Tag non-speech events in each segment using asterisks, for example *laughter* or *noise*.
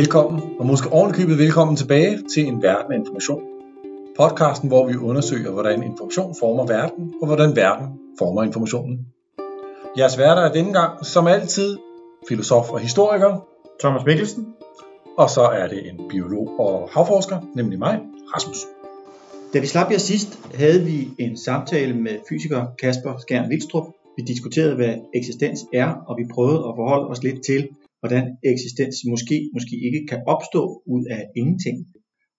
Velkommen, og måske ovenikøbet velkommen tilbage til en verden af information. Podcasten, hvor vi undersøger, hvordan information former verden, og hvordan verden former informationen. Jeres værter er denne gang, som altid, filosof og historiker, Thomas Mikkelsen. og så er det en biolog og havforsker, nemlig mig, Rasmus. Da vi slap jer sidst, havde vi en samtale med fysiker Kasper Skjern Vildstrup. Vi diskuterede, hvad eksistens er, og vi prøvede at forholde os lidt til, hvordan eksistens måske, måske ikke kan opstå ud af ingenting.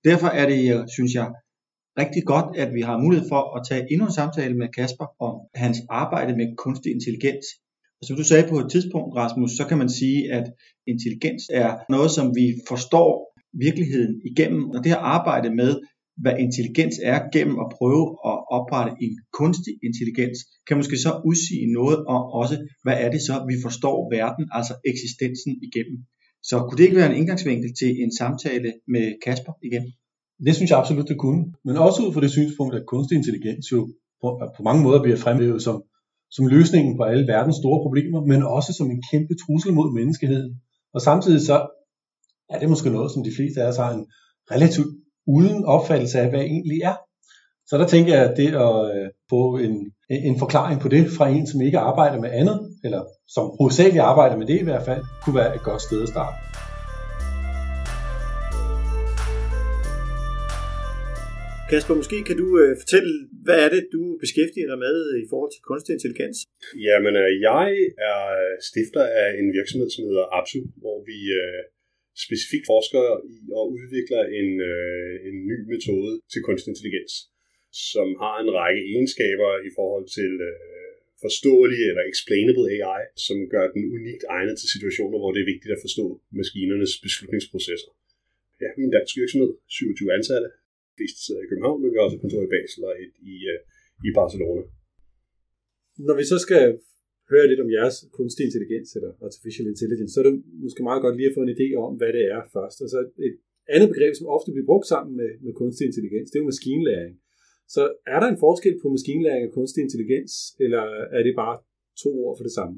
Derfor er det, synes jeg, rigtig godt, at vi har mulighed for at tage endnu en samtale med Kasper om hans arbejde med kunstig intelligens. Og som du sagde på et tidspunkt, Rasmus, så kan man sige, at intelligens er noget, som vi forstår virkeligheden igennem, og det her arbejde med, hvad intelligens er, gennem at prøve at oprette en kunstig intelligens, kan måske så udsige noget om også, hvad er det så, vi forstår verden, altså eksistensen igennem. Så kunne det ikke være en indgangsvinkel til en samtale med Kasper igen? Det synes jeg absolut, det kunne. Men også ud fra det synspunkt, at kunstig intelligens jo på, på mange måder bliver fremhævet som, som løsningen på alle verdens store problemer, men også som en kæmpe trussel mod menneskeheden. Og samtidig så er det måske noget, som de fleste af os har en relativt uden opfattelse af, hvad det egentlig er. Så der tænker jeg, at det at øh, få en, en forklaring på det fra en, som ikke arbejder med andet, eller som hovedsageligt arbejder med det i hvert fald, kunne være et godt sted at starte. Kasper, måske kan du øh, fortælle, hvad er det, du beskæftiger dig med i forhold til kunstig intelligens? Jamen, øh, jeg er stifter af en virksomhed, som hedder Apsu, hvor vi øh, specifikt forsker i og udvikler en, øh, en ny metode til kunstig intelligens, som har en række egenskaber i forhold til øh, forståelig eller explainable AI, som gør den unikt egnet til situationer, hvor det er vigtigt at forstå maskinernes beslutningsprocesser. Ja, vi er en dansk virksomhed, 27 ansatte, flest sidder i København, men vi har også kontor i Basel og et i, øh, i Barcelona. Når vi så skal hører lidt om jeres kunstig intelligens, eller artificial intelligence, så er det måske meget godt lige at få en idé om, hvad det er først. Og så et andet begreb, som ofte bliver brugt sammen med, med kunstig intelligens, det er jo maskinlæring. Så er der en forskel på maskinlæring og kunstig intelligens, eller er det bare to ord for det samme?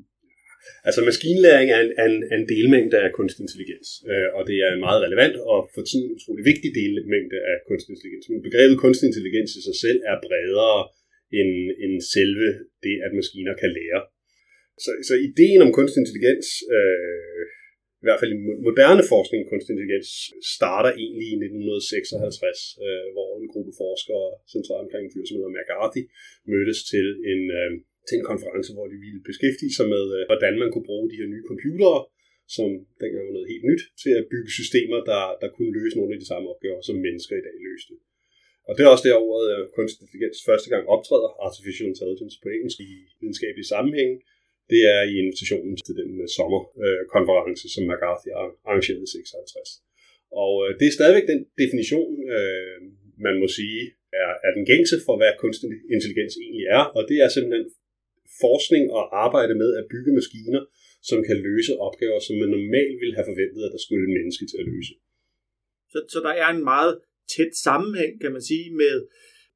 Altså maskinlæring er en, en, en delmængde af kunstig intelligens, øh, og det er en meget relevant og for tiden utrolig vigtig delmængde af kunstig intelligens. Men begrebet kunstig intelligens i sig selv er bredere end, end selve det, at maskiner kan lære. Så, så ideen om kunstig intelligens, øh, i hvert fald i moderne forskning i kunstig intelligens, starter egentlig i 1956, øh, hvor en gruppe forskere, centralt omkring en fyr, som hedder McCarthy, mødtes til en, øh, til en konference, hvor de ville beskæftige sig med, øh, hvordan man kunne bruge de her nye computere, som dengang var noget helt nyt, til at bygge systemer, der, der kunne løse nogle af de samme opgaver, som mennesker i dag løste. Og det er også der ordet øh, kunstig intelligens første gang optræder, artificial intelligence på engelsk i videnskabelige sammenhæng, det er i invitationen til den øh, sommerkonference, øh, som McCarthy har arrangeret i 56. Og øh, det er stadigvæk den definition, man må sige, er, er den gængse for, hvad kunstig intelligens egentlig er, og det er simpelthen forskning og arbejde med at bygge maskiner, som kan løse opgaver, som man normalt ville have forventet, at der skulle et menneske til at løse. Så, så der er en meget tæt sammenhæng, kan man sige, med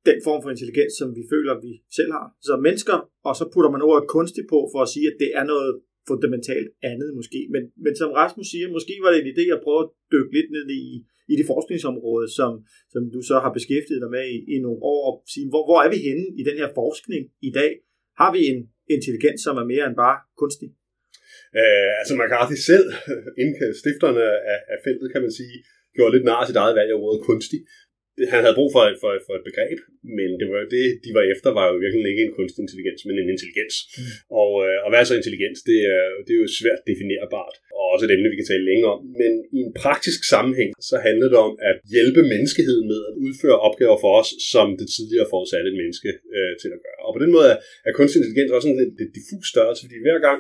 den form for intelligens, som vi føler, vi selv har. Så mennesker, og så putter man ordet kunstig på for at sige, at det er noget fundamentalt andet måske. Men, men som Rasmus siger, måske var det en idé at prøve at dykke lidt ned i, i det forskningsområde, som, som du så har beskæftiget dig med i, i nogle år, og sige, hvor, hvor er vi henne i den her forskning i dag? Har vi en intelligens, som er mere end bare kunstig? Uh, altså McCarthy selv, *laughs* inden stifterne af, af feltet, kan man sige, gjorde lidt nar sit eget valg af ordet kunstig han havde brug for et, for, for et begreb, men det, var, det, de var efter, var jo virkelig ikke en kunstig intelligens, men en intelligens. Mm. Og, øh, og hvad er så intelligens? Det er, det er jo svært definerbart, og også et emne, vi kan tale længere om. Men i en praktisk sammenhæng, så handler det om at hjælpe menneskeheden med at udføre opgaver for os, som det tidligere forudsatte et menneske øh, til at gøre. Og på den måde er, er kunstig intelligens også en lidt, lidt diffus størrelse, fordi hver gang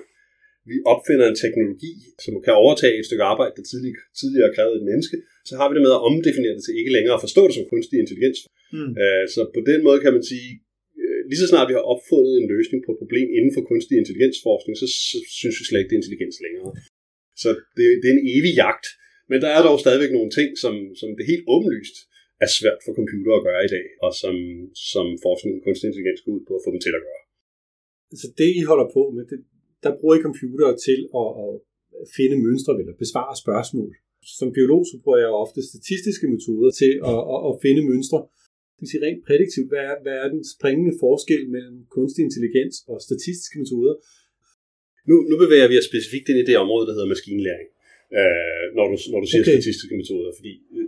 vi opfinder en teknologi, som kan overtage et stykke arbejde, der tidligere, tidligere krævede et menneske, så har vi det med at omdefinere det til ikke længere at forstå det som kunstig intelligens. Mm. Uh, så på den måde kan man sige, uh, lige så snart vi har opfundet en løsning på et problem inden for kunstig intelligensforskning, så, så synes vi slet ikke, det er intelligens længere. Så det, det er en evig jagt. Men der er dog stadigvæk nogle ting, som, som det helt åbenlyst er svært for computer at gøre i dag, og som, som forskning i kunstig intelligens går ud på at få dem til at gøre. Så det, I holder på med, det, der bruger I computere til at, at finde mønstre eller besvare spørgsmål. Som biolog, så bruger jeg ofte statistiske metoder til at, at, at finde mønstre. Det vil sige rent prædiktivt, hvad er, hvad er den springende forskel mellem kunstig intelligens og statistiske metoder? Nu, nu bevæger vi os specifikt ind i det område, der hedder maskinlæring, øh, når, du, når du siger okay. statistiske metoder, fordi øh,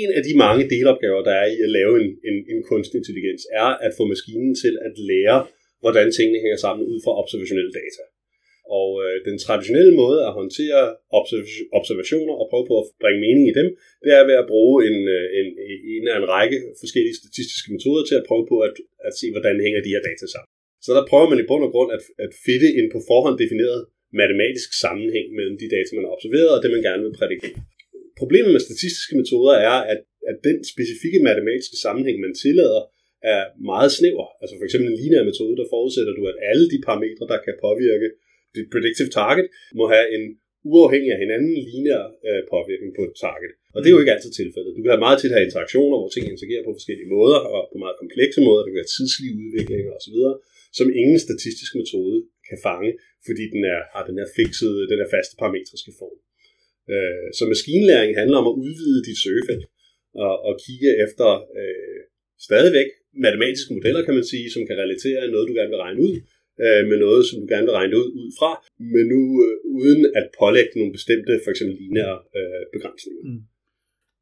en af de mange delopgaver, der er i at lave en, en, en kunstig intelligens, er at få maskinen til at lære, hvordan tingene hænger sammen ud fra observationelle data. Og øh, den traditionelle måde at håndtere observationer og prøve på at bringe mening i dem, det er ved at bruge en, øh, en, en af en række forskellige statistiske metoder til at prøve på at, at se, hvordan hænger de her data sammen. Så der prøver man i bund og grund at, at fitte en på forhånd defineret matematisk sammenhæng mellem de data, man har observeret, og det, man gerne vil prædikere. Problemet med statistiske metoder er, at, at den specifikke matematiske sammenhæng, man tillader, er meget snæver. Altså for eksempel en lineær metode, der forudsætter du, at alle de parametre, der kan påvirke dit predictive target, må have en uafhængig af hinanden lineær øh, påvirkning på et target. Og det er jo ikke altid tilfældet. Du kan have meget til at have interaktioner, hvor ting interagerer på forskellige måder, og på meget komplekse måder. Der kan være tidslige udviklinger osv., som ingen statistisk metode kan fange, fordi den er, har den her fixede, den her faste parametriske form. Øh, så maskinlæring handler om at udvide dit søgefelt og, og kigge efter øh, stadigvæk matematiske modeller, kan man sige, som kan relatere noget, du gerne vil regne ud, øh, med noget, som du gerne vil regne ud, ud fra, men nu øh, uden at pålægge nogle bestemte, for eksempel lineære øh, begrænsninger. Mm.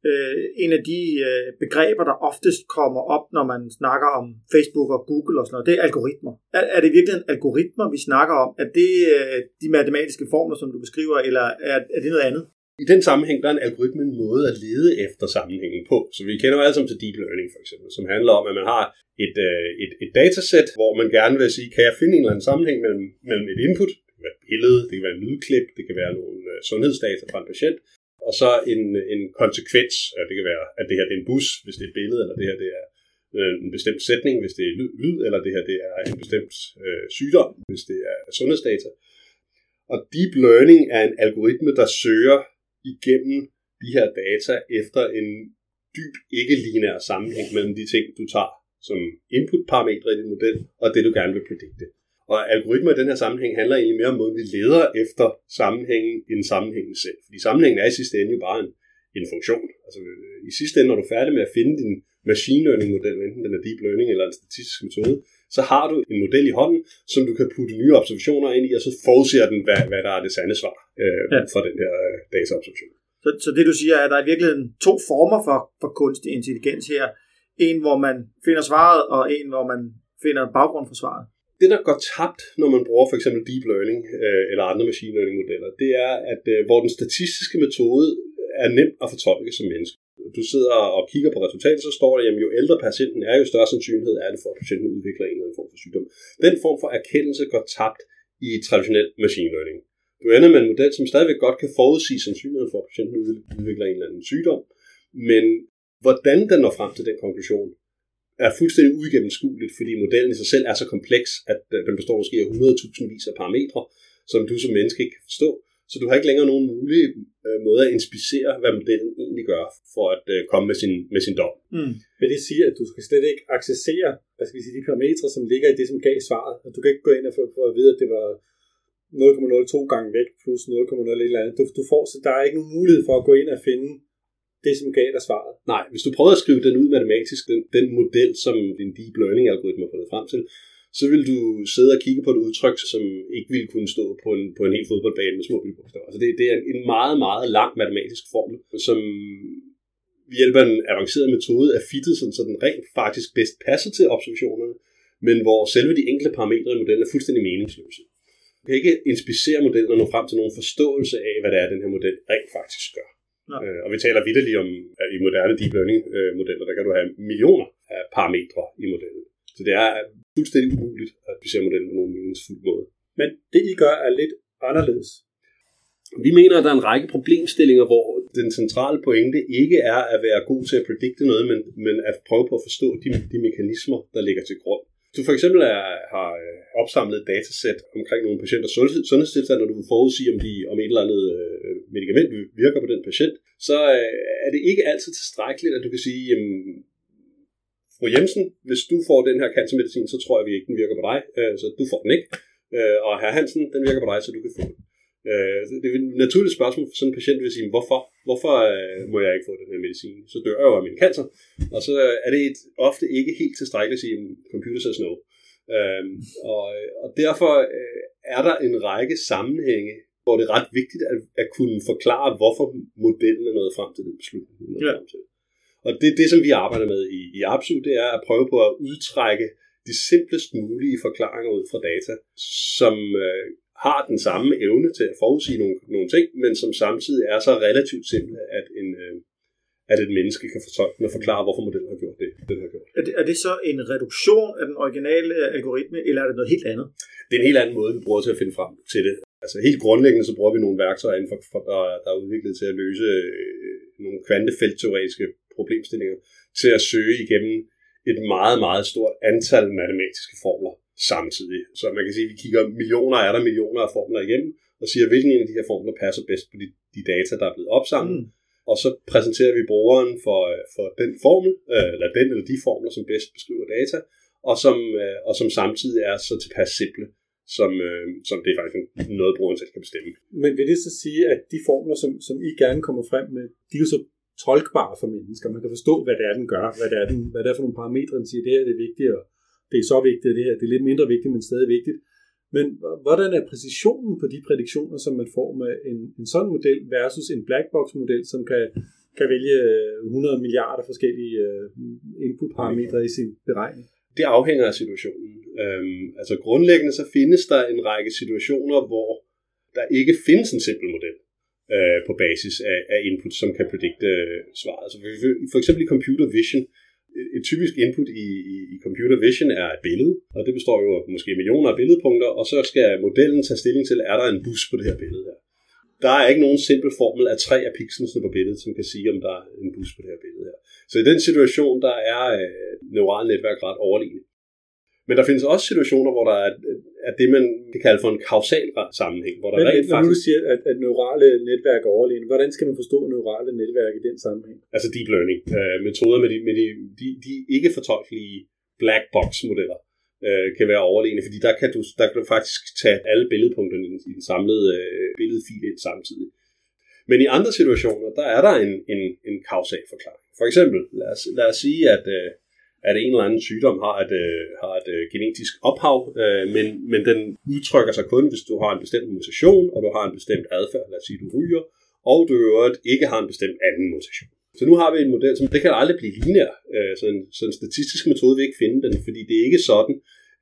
Øh, en af de øh, begreber, der oftest kommer op, når man snakker om Facebook og Google og sådan noget, det er algoritmer. Er, er det virkelig en algoritmer, vi snakker om? Er det øh, de matematiske formler, som du beskriver, eller er, er det noget andet? I den sammenhæng, der er en algoritme en måde at lede efter sammenhængen på. Så vi kender jo alle sammen til deep learning for eksempel, som handler om, at man har et, øh, et, et datasæt, hvor man gerne vil sige, kan jeg finde en eller anden sammenhæng mellem, mellem et input, det kan være et billede, det kan være en lydklip, det kan være nogle øh, sundhedsdata fra en patient, og så en, en konsekvens, det kan være, at det her det er en bus, hvis det er et billede, eller det her det er øh, en bestemt sætning, hvis det er lyd, eller det her det er en bestemt øh, sygdom, hvis det er sundhedsdata. Og deep learning er en algoritme, der søger igennem de her data efter en dyb ikke-lineær sammenhæng mellem de ting, du tager som input-parametre i din model, og det, du gerne vil predikte. Og algoritmer i den her sammenhæng handler egentlig mere om at vi leder efter sammenhængen end sammenhængen selv. Fordi sammenhængen er i sidste ende jo bare en, en funktion. Altså i sidste ende, når du er færdig med at finde din machine learning model, enten den er deep learning eller en statistisk metode, så har du en model i hånden, som du kan putte nye observationer ind i, og så forudser den, hvad, hvad der er det sande svar øh, ja. for den her øh, dataobservation. Så, så det du siger er, at der er i virkeligheden to former for, for kunstig intelligens her. En, hvor man finder svaret, og en, hvor man finder baggrund for svaret. Det, der går tabt, når man bruger for eksempel deep learning øh, eller andre machine learning modeller, det er, at øh, hvor den statistiske metode er nem at fortolke som menneske du sidder og kigger på resultatet, så står der, at jo ældre patienten er, jo større sandsynlighed er det for, at patienten udvikler en eller anden form for sygdom. Den form for erkendelse går tabt i traditionel machine learning. Du ender med en model, som stadigvæk godt kan forudsige sandsynligheden for, at patienten udvikler en eller anden sygdom, men hvordan den når frem til den konklusion, er fuldstændig uigennemskueligt, fordi modellen i sig selv er så kompleks, at øh, den består måske af 100.000 vis af parametre, som du som menneske ikke kan forstå. Så du har ikke længere nogen mulige øh, måde at inspicere, hvad modellen egentlig gør, for at øh, komme med sin, med sin dom. Mm. Men det siger, at du skal slet ikke accessere hvad skal vi sige, de parametre, som ligger i det, som gav svaret. At du kan ikke gå ind og få, få at vide, at det var 0,02 gange væk plus 0,0 eller andet. Du, du får, så der er ikke nogen mulighed for at gå ind og finde det, som gav dig svaret. Nej, hvis du prøver at skrive den ud matematisk, den, den model, som din deep learning-algoritme har fundet frem til, så vil du sidde og kigge på et udtryk, som ikke ville kunne stå på en, på en hel fodboldbane med små bogstaver. Altså det, det er en meget, meget lang matematisk formel, som ved hjælp af en avanceret metode er fittet, sådan, så den rent faktisk bedst passer til observationerne, men hvor selve de enkelte parametre i modellen er fuldstændig meningsløse. Du kan ikke inspicere modellen og nå frem til nogen forståelse af, hvad det er, den her model rent faktisk gør. Øh, og vi taler vidderligt om, at i moderne deep learning øh, modeller, der kan du have millioner af parametre i modellen. Så det er fuldstændig umuligt at applicere modellen på nogen meningsfuld måde. Men det I gør er lidt anderledes. Vi mener, at der er en række problemstillinger, hvor den centrale pointe ikke er at være god til at predikte noget, men, men at prøve på at forstå de, de mekanismer, der ligger til grund. Du for eksempel er, har øh, opsamlet et datasæt omkring nogle patienters sundhedstilstand, og du vil forudsige, om, de, om et eller andet øh, medicament virker på den patient, så øh, er det ikke altid tilstrækkeligt, at du kan sige, jamen, fru Jensen, hvis du får den her cancermedicin, så tror jeg vi ikke, den virker på dig, øh, så du får den ikke. Øh, og herr Hansen, den virker på dig, så du kan få den. Øh, det er et naturligt spørgsmål for sådan en patient vil sige, hvorfor? Hvorfor øh, må jeg ikke få den her medicin? Så dør jeg jo af min cancer. Og så er det et, ofte ikke helt tilstrækkeligt at sige, computer says no. Øh, og, og derfor øh, er der en række sammenhænge, hvor det er ret vigtigt at, at kunne forklare, hvorfor modellen er nået frem til den beslutning, den er nået Ja. frem til. Og det, det, som vi arbejder med i, i APSU, det er at prøve på at udtrække de simplest mulige forklaringer ud fra data, som øh, har den samme evne til at forudsige nogle, nogle ting, men som samtidig er så relativt simple, at, en, øh, at et menneske kan fortolke og forklare, hvorfor modellen har gjort det, den har gjort. Er det, er det så en reduktion af den originale algoritme, eller er det noget helt andet? Det er en helt anden måde, vi bruger til at finde frem til det. Altså helt grundlæggende, så bruger vi nogle værktøjer inden for, for der, der er udviklet til at løse øh, nogle kvantefeltteoretiske problemstillinger, til at søge igennem et meget, meget stort antal matematiske formler samtidig. Så man kan sige, at vi kigger millioner, er der millioner af formler igennem, og siger, hvilken en af de her formler passer bedst på de, de data, der er blevet opsamlet. Mm. Og så præsenterer vi brugeren for, for den formel, øh, eller den eller de formler, som bedst beskriver data, og som, øh, og som samtidig er så tilpas simple, som, øh, som det er faktisk noget, brugeren selv kan bestemme. Men vil det så sige, at de formler, som, som I gerne kommer frem med, de er jo så tolkbar for mennesker. Man kan forstå, hvad det er, den gør, hvad det er, den, hvad det er for nogle parametre, den siger, det her det er vigtigt, og det er så vigtigt, det her det er lidt mindre vigtigt, men stadig vigtigt. Men hvordan er præcisionen på de prædiktioner, som man får med en, en sådan model versus en black box model, som kan, kan vælge øh, 100 milliarder forskellige øh, input-parametre i sin beregning? Det afhænger af situationen. Øhm, altså grundlæggende så findes der en række situationer, hvor der ikke findes en simpel model øh, på basis af, af input, som kan predikte øh, svaret. Så for, for eksempel i computer vision, øh, et typisk input i, i, i computer vision er et billede, og det består jo af måske millioner af billedpunkter, og så skal modellen tage stilling til, er der en bus på det her billede her. Der er ikke nogen simpel formel af tre af pixelsene på billedet, som kan sige, om der er en bus på det her billede her. Så i den situation, der er øh, neurale netværk ret overlignet. Men der findes også situationer, hvor der er, er det, man kan kalde for en kausal sammenhæng. Hvor der Men, rent når faktisk... du siger, at, at neurale netværk er overlegne, hvordan skal man forstå neurale netværk i den sammenhæng? Altså deep learning øh, metoder med de, med de, de, de ikke fortolkelige black box modeller øh, kan være overlegne, fordi der kan, du, der kan du faktisk tage alle billedpunkterne i den, i den samlede øh, billedfil ind samtidig. Men i andre situationer, der er der en, en, en kausal forklaring. For eksempel, lad os, lad os sige, at, øh, at en eller anden sygdom har et, øh, har et øh, genetisk ophav, øh, men, men den udtrykker sig kun, hvis du har en bestemt mutation, og du har en bestemt adfærd, lad os sige, du ryger, og du i øvrigt ikke har en bestemt anden mutation. Så nu har vi en model, som det kan aldrig blive lineær. Øh, så, en, så en statistisk metode vil ikke finde den, fordi det er ikke sådan,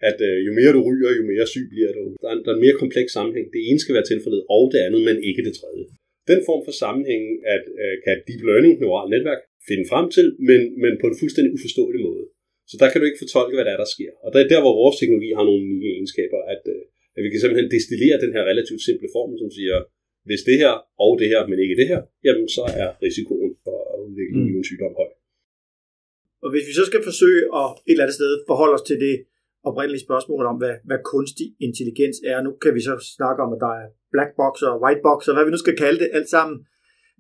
at øh, jo mere du ryger, jo mere syg bliver du. Der er, en, der er en mere kompleks sammenhæng. Det ene skal være tilfældet, og det andet, men ikke det tredje. Den form for sammenhæng at, øh, kan deep learning, neuralt netværk, finde frem til, men, men på en fuldstændig uforståelig måde. Så der kan du ikke fortolke, hvad der er, der sker. Og det er der, hvor vores teknologi har nogle nye egenskaber, at, øh, at vi kan simpelthen destillere den her relativt simple formel, som siger, hvis det her og det her, men ikke det her, jamen så er risikoen for at udvikle mm. en sygdom høj. Og hvis vi så skal forsøge at et eller andet sted forholde os til det oprindelige spørgsmål om, hvad, hvad kunstig intelligens er. Nu kan vi så snakke om, at der er black box og white box, og hvad vi nu skal kalde det alt sammen.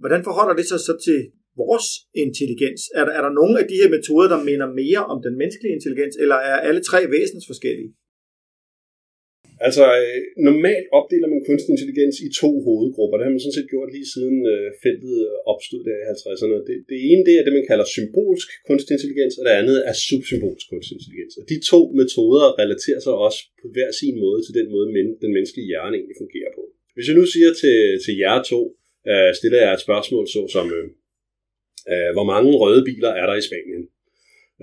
Hvordan forholder det sig så til vores intelligens? Er der, er der nogle af de her metoder, der minder mere om den menneskelige intelligens, eller er alle tre væsens forskellige? Altså, øh, normalt opdeler man kunstig intelligens i to hovedgrupper. Det har man sådan set gjort lige siden øh, feltet øh, opstod der i 50'erne. Det, det ene det er det, man kalder symbolsk kunstig intelligens, og det andet er subsymbolsk kunstig intelligens. Og de to metoder relaterer sig også på hver sin måde til den måde, men, den menneskelige hjerne egentlig fungerer på. Hvis jeg nu siger til, til jer to, øh, stiller jeg et spørgsmål så som, øh, øh, hvor mange røde biler er der i Spanien?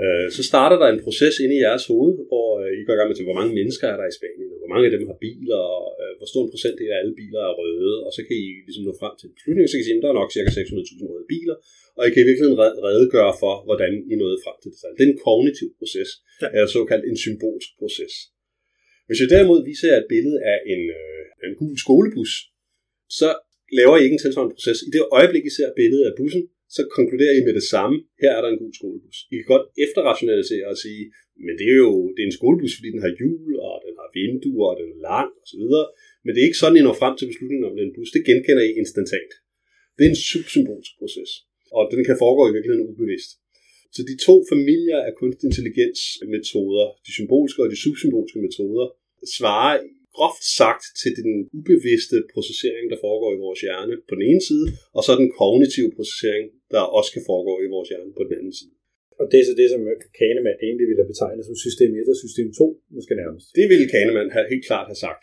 Øh, så starter der en proces inde i jeres hoved, hvor øh, I går i gang med til, hvor mange mennesker er der i Spanien, og hvor mange af dem har biler, og øh, hvor stor en procentdel af alle biler er røde, og så kan I ligesom nå frem til en beslutning, så kan I sige, at der er nok ca. 600.000 røde biler, og I kan i virkeligheden redegøre for, hvordan I nåede frem til det. Det er en kognitiv proces, ja. eller såkaldt en symbolsk proces. Hvis jeg derimod viser jer et billede af en, øh, en gul skolebus, så laver I ikke en tilsvarende proces. I det øjeblik, I ser billedet af bussen, så konkluderer I med det samme, her er der en god skolebus. I kan godt efterrationalisere og sige, men det er jo det er en skolebus, fordi den har hjul, og den har vinduer, og den er lang, osv. Men det er ikke sådan, I når frem til beslutningen om den bus. Det genkender I instantant. Det er en subsymbolsk proces, og den kan foregå i virkeligheden ubevidst. Så de to familier af kunstig intelligens metoder, de symbolske og de subsymbolske metoder, svarer groft sagt til den ubevidste processering, der foregår i vores hjerne på den ene side, og så den kognitive processering, der også kan foregå i vores hjerne på den anden side. Og det er så det, som Kahneman egentlig ville have betegnet som system 1 og system 2, måske nærmest. Det ville Kahneman have, helt klart have sagt.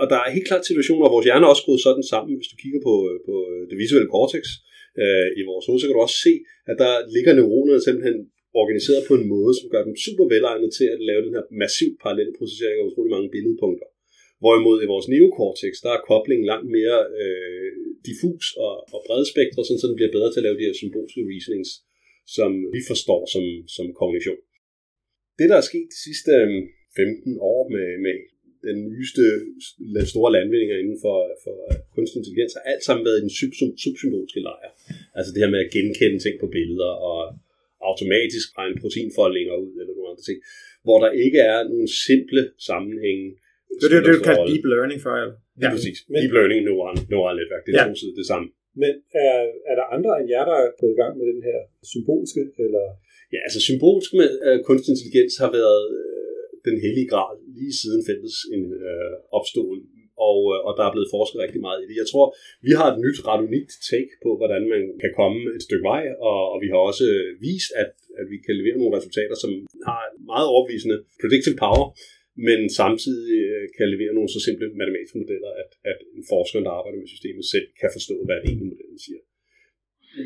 Og der er helt klart situationer, hvor vores hjerne er også skruet sådan sammen. Hvis du kigger på, på det visuelle cortex øh, i vores hoved, så kan du også se, at der ligger neuronerne simpelthen organiseret på en måde, som gør dem super velegnet til at lave den her massiv parallelle processering af utrolig mange billedpunkter. Hvorimod i vores neokortex, der er koblingen langt mere øh, diffus og, og bredspektret, sådan så den bliver bedre til at lave de her symbolske reasonings, som vi forstår som, som kognition. Det, der er sket de sidste øh, 15 år med, med den nyeste store landvindinger inden for, for kunstig intelligens, har alt sammen været i den sub- subsymbolske lejr. Altså det her med at genkende ting på billeder og automatisk regne proteinfoldninger ud eller nogle andre ting, hvor der ikke er nogen simple sammenhænge. Det er det, du kalder deep learning for, eller? Ja, præcis. Men, deep learning, neural, neural netværk, det er ja. to sider det samme. Men er, er der andre end jer, der er gået i gang med den her symbolske, eller? Ja, altså symbolsk med uh, kunstig intelligens har været uh, den hellige grad lige siden fælles uh, opståen og, øh, og der er blevet forsket rigtig meget i det. Jeg tror, vi har et nyt, ret unikt take på, hvordan man kan komme et stykke vej, og, og vi har også øh, vist, at, at vi kan levere nogle resultater, som har meget overbevisende predictive power, men samtidig øh, kan levere nogle så simple matematiske modeller, at, at en forsker, der arbejder med systemet selv, kan forstå, hvad det egentlig modellen siger.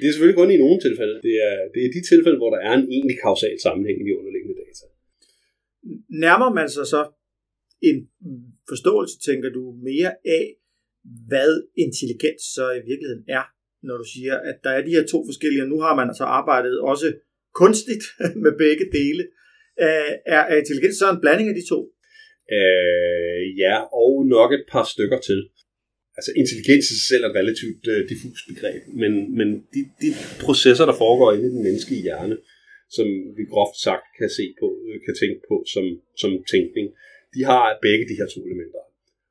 Det er selvfølgelig kun i nogle tilfælde. Det er, det er de tilfælde, hvor der er en egentlig kausal sammenhæng i de underliggende data. Nærmer man sig så en forståelse, tænker du, mere af, hvad intelligens så i virkeligheden er, når du siger, at der er de her to forskellige, og nu har man altså arbejdet også kunstigt *laughs* med begge dele. Øh, er, er intelligens så en blanding af de to? Øh, ja, og nok et par stykker til. Altså intelligens i sig selv er et relativt uh, diffust begreb, men, men de, de processer, der foregår inde i den menneskelige hjerne, som vi groft sagt kan se på, øh, kan tænke på som, som tænkning, de har begge de her to elementer.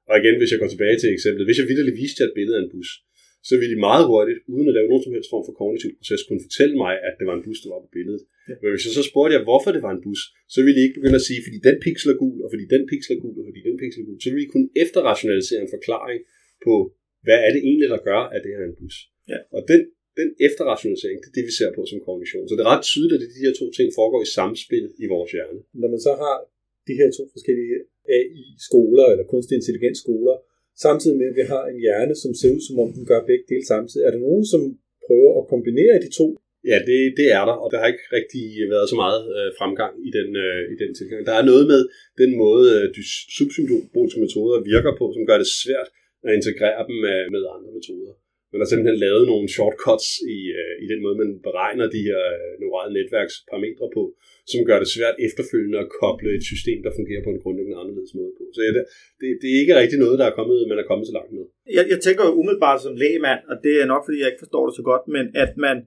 Og igen, hvis jeg går tilbage til eksemplet, hvis jeg vidderligt viste jer et billede af en bus, så ville de meget hurtigt, uden at lave nogen som helst form for kognitiv proces, kunne fortælle mig, at det var en bus, der var på billedet. Ja. Men hvis jeg så spurgte jer, hvorfor det var en bus, så ville I ikke begynde at sige, fordi den pixel er gul, og fordi den pixel er gul, og fordi den pixel er gul. Så ville I kunne efterrationalisere en forklaring på, hvad er det egentlig, der gør, at det er en bus. Ja. Og den, den efterrationalisering, det er det, vi ser på som kognition. Så det er ret tydeligt, at de her to ting foregår i samspil i vores hjerne. Når man så har de her to forskellige AI-skoler eller kunstig intelligens skoler, samtidig med, at vi har en hjerne, som ser ud, som om den gør begge dele samtidig. Er der nogen, som prøver at kombinere de to? Ja, det, det er der, og der har ikke rigtig været så meget øh, fremgang i den, øh, i den tilgang. Der er noget med den måde, øh, de subsymboliske metoder virker på, som gør det svært at integrere dem med, med andre metoder. Man har simpelthen lavet nogle shortcuts i, øh, i den måde, man beregner de her øh, neurale netværksparametre på, som gør det svært efterfølgende at koble et system, der fungerer på en grundlæggende anderledes måde på. Så ja, det, det, det er ikke rigtig noget, der er kommet, man er kommet så langt med. Jeg, jeg tænker jo umiddelbart som lægemand, og det er nok, fordi jeg ikke forstår det så godt, men at man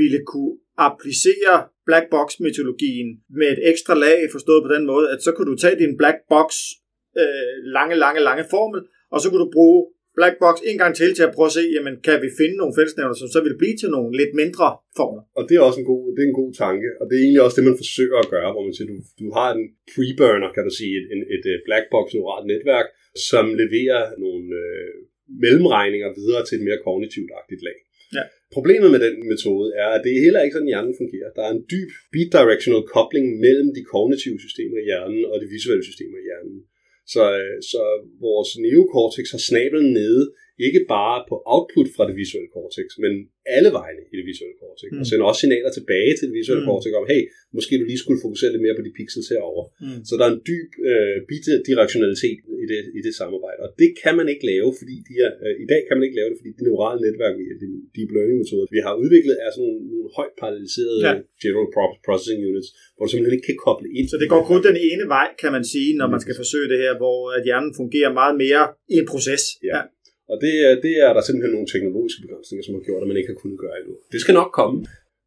ville kunne applicere black box metodologien med et ekstra lag, forstået på den måde, at så kunne du tage din black box øh, lange, lange, lange formel, og så kunne du bruge black box en gang til til at prøve at se, jamen kan vi finde nogle fællesnævner, som så vil blive til nogle lidt mindre formler. Og det er også en god, det er en god tanke, og det er egentlig også det, man forsøger at gøre, hvor man siger, du, du har en preburner, kan du sige, et, et, et øh, black box neuralt netværk, som leverer nogle øh, mellemregninger videre til et mere kognitivt-agtigt lag. Ja. Problemet med den metode er, at det er heller ikke sådan, hjernen fungerer. Der er en dyb bidirectional kobling mellem de kognitive systemer i hjernen og de visuelle systemer i hjernen. Så, øh, så vores neokortex har snablen nede, ikke bare på output fra det visuelle cortex, men alle vegne i det visuelle cortex, mm. og sender også signaler tilbage til det visuelle mm. cortex om, hey, måske du lige skulle fokusere lidt mere på de pixels herovre. Mm. Så der er en dyb øh, bidirektionalitet i det, i det samarbejde, og det kan man ikke lave, fordi de er, øh, i dag kan man ikke lave det, fordi de neurale netværk, de deep learning metoder, vi har udviklet, er sådan nogle, nogle højt paralleliserede ja. general processing units, hvor du simpelthen ikke kan koble ind. Så det går kun den ene vej, kan man sige, når man skal forsøge det her, hvor at hjernen fungerer meget mere i en proces. Ja. ja. Og det, det er der simpelthen nogle teknologiske begrænsninger, som har gjort, at man ikke har kunnet gøre endnu. Det skal nok komme.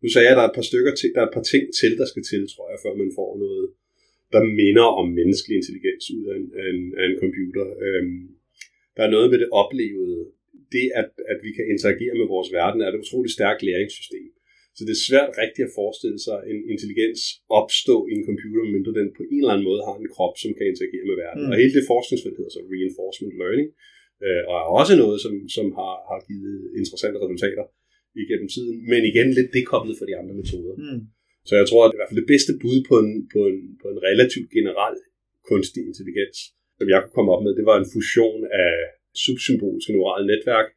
Nu sagde jeg, at der er et par stykker til, der er et par ting til, der skal til, tror jeg, før man får noget, der minder om menneskelig intelligens ud af en, af en, af en computer. Øhm, der er noget med det oplevede. Det, at, at vi kan interagere med vores verden, er et utroligt stærkt læringssystem. Så det er svært rigtigt at forestille sig en intelligens opstå i en computer, mindre den på en eller anden måde har en krop, som kan interagere med verden. Mm. Og hele det forskningsfelt hedder så reinforcement learning, øh, og er også noget, som, som har, har givet interessante resultater igennem tiden, men igen lidt dekoblet fra de andre metoder. Mm. Så jeg tror, at det er i hvert fald det bedste bud på en, på en, på en relativt generel kunstig intelligens, som jeg kunne komme op med, det var en fusion af subsymboliske neurale netværk,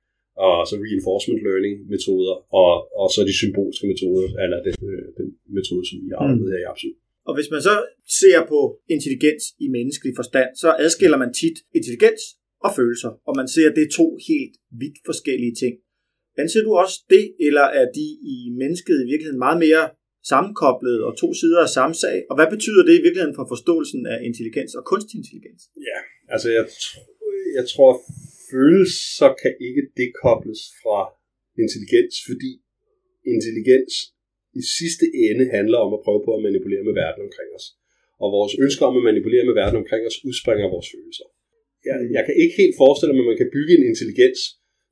og så reinforcement learning metoder, og, og så de symbolske metoder, eller den, øh, den metode, som vi har arbejdet med her i Absolut. Og hvis man så ser på intelligens i menneskelig forstand, så adskiller man tit intelligens og følelser, og man ser, at det er to helt vidt forskellige ting. Anser du også det, eller er de i mennesket i virkeligheden meget mere sammenkoblet og to sider af samme sag? Og hvad betyder det i virkeligheden for forståelsen af intelligens og kunstig intelligens? Ja, altså jeg, jeg tror, følelser kan ikke dekobles fra intelligens, fordi intelligens i sidste ende handler om at prøve på at manipulere med verden omkring os. Og vores ønsker om at manipulere med verden omkring os udspringer vores følelser. Jeg, jeg kan ikke helt forestille mig, at man kan bygge en intelligens,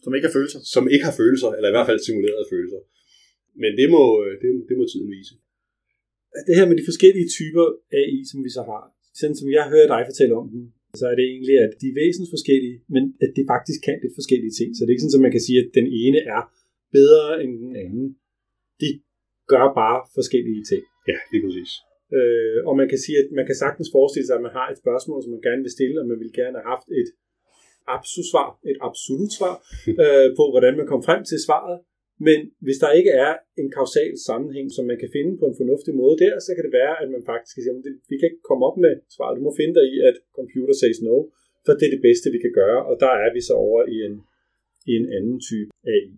Som ikke har følelser. som ikke har følelser, eller i hvert fald simulerede følelser. Men det må, det, det må tiden vise. det her med de forskellige typer AI, som vi så har, sådan som jeg hører dig fortælle om dem, så er det egentlig, at de er væsentligt forskellige, men at det faktisk kan lidt forskellige ting. Så det er ikke sådan, at man kan sige, at den ene er bedre end den anden. De gør bare forskellige ting. Ja, lige præcis. Øh, og man kan sige, at man kan sagtens forestille sig, at man har et spørgsmål, som man gerne vil stille, og man vil gerne have haft et absolut-svar, et absolut svar, *laughs* øh, på hvordan man kom frem til svaret. Men hvis der ikke er en kausal sammenhæng, som man kan finde på en fornuftig måde der, så kan det være, at man faktisk kan sige, at vi kan ikke komme op med svaret. Du må finde dig i, at computer says no, for det er det bedste, vi kan gøre, og der er vi så over i en, i en anden type AI.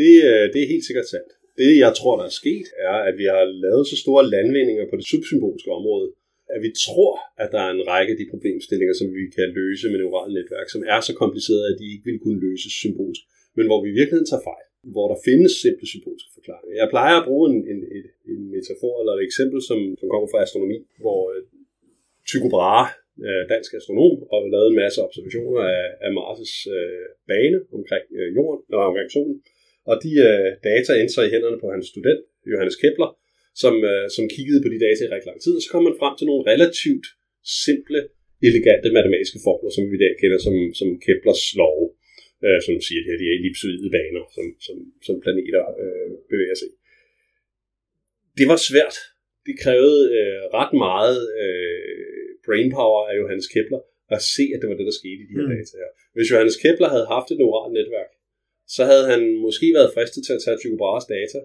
Det, øh, det er helt sikkert sandt. Det, jeg tror, der er sket, er, at vi har lavet så store landvindinger på det subsymboliske område, at vi tror, at der er en række af de problemstillinger, som vi kan løse med neurale netværk, som er så komplicerede, at de ikke vil kunne løses symbolsk, men hvor vi i virkeligheden tager fejl, hvor der findes simple symbolske forklaringer. Jeg plejer at bruge en, en, en, en metafor eller et eksempel, som, som kommer fra astronomi, hvor øh, Tycho Brahe, øh, dansk astronom, har lavet en masse observationer af, af Mars' øh, bane omkring øh, jorden, eller omkring solen, og de øh, data endte så i hænderne på hans student, Johannes Kepler, som, øh, som kiggede på de data i rigtig lang tid, og så kom man frem til nogle relativt simple, elegante matematiske formler, som vi i dag kender som, som Keplers love, øh, som siger, at de er ellipsoide baner, som, som, som planeter øh, bevæger sig i. Det var svært. Det krævede øh, ret meget øh, brainpower af Johannes Kepler at se, at det var det, der skete i de her Mm. data her. Hvis Johannes Kepler havde haft et neuralt netværk, så havde han måske været fristet til at tage Tycho Brahes data,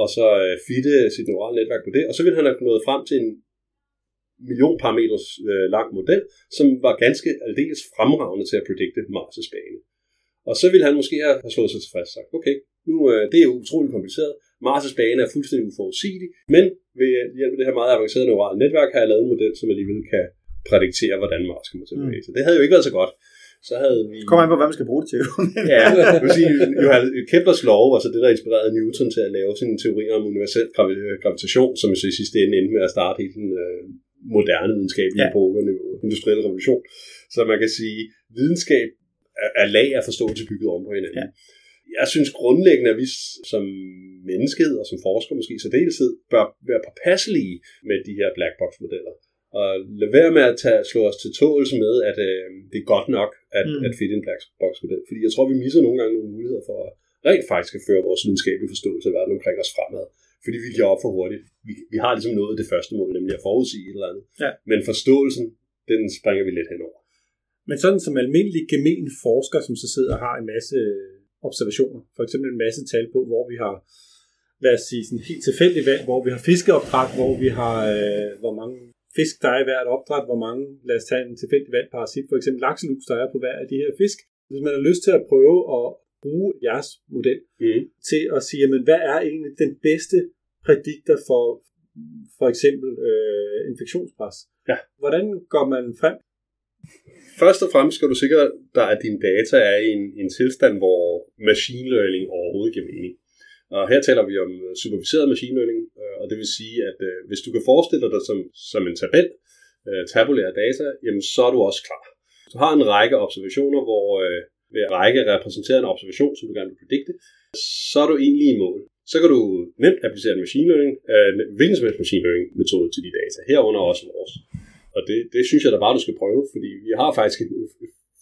og så øh, fitte sit neurale netværk på det, og så ville han have nået frem til en million parameters øh, lang model, som var ganske aldeles fremragende til at predikte Mars' bane. Og så ville han måske have slået sig tilfreds og sagt, okay, nu øh, det er utroligt kompliceret, Mars' bane er fuldstændig uforudsigelig, men ved hjælp af det her meget avancerede neurale netværk har jeg lavet en model, som alligevel kan prædiktere, hvordan Mars kommer til at bevæge sig. Det havde jo ikke været så godt. Så havde vi... Kommer an på, hvad man skal bruge det til. *laughs* Ja, jeg vil sige, Johannes Keplers lov var så det, der inspirerede Newton til at lave sine teorier om universel gravi- gravitation, som så i sidste ende endte med at starte hele den øh, moderne videnskabelige Ja. epoke, industrielle revolution. Så man kan sige, videnskab er, er lag af forståelse bygget om på hinanden. Ja. Jeg synes grundlæggende, at vi som menneskehed og som forskere måske i særdeleshed bør være påpasselige med de her black box modeller. Og lade være med at tage, slå os til tåls med, at øh, det er godt nok at, Mm. at fitte en black box model. Fordi jeg tror, vi misser nogle gange nogle muligheder for at rent faktisk at føre vores videnskabelige forståelse af verden omkring os fremad. Fordi vi giver op for hurtigt. Vi, vi har ligesom nået det første mål, nemlig at forudsige et eller andet. Ja. Men forståelsen, den springer vi lidt henover. Men sådan som almindelig gemen forsker, som så sidder og har en masse observationer, for eksempel en masse tal på, hvor vi har, lad os sige, sådan helt tilfældigt valg, hvor vi har fiskeopdræt, hvor vi har, øh, hvor mange fisk, der er i hvert opdræt, hvor mange, lad os tage en tilfældig valg parasit, for eksempel lakselus, der er på hver af de her fisk. Hvis man har lyst til at prøve at bruge jeres model Mm. til at sige, jamen, hvad er egentlig den bedste prædikter for for eksempel øh, infektionspres? Ja. Hvordan går man frem? Først og fremmest skal du sikre dig, at dine data er i en, en tilstand, hvor machine learning overhovedet giver mening. Og her taler vi om øh, superviseret machine learning, øh, og det vil sige, at øh, hvis du kan forestille dig som, som en tabel, tabulære data, jamen så er du også klar. Du har en række observationer, hvor hver ved at række repræsenterer en observation, som du gerne vil predikte, så er du egentlig i mål. så kan du nemt applicere en machine learning, øh, hvilken som helst machine learning metode til de data, herunder også vores. Og det, det synes jeg da bare, du skal prøve, fordi vi har faktisk et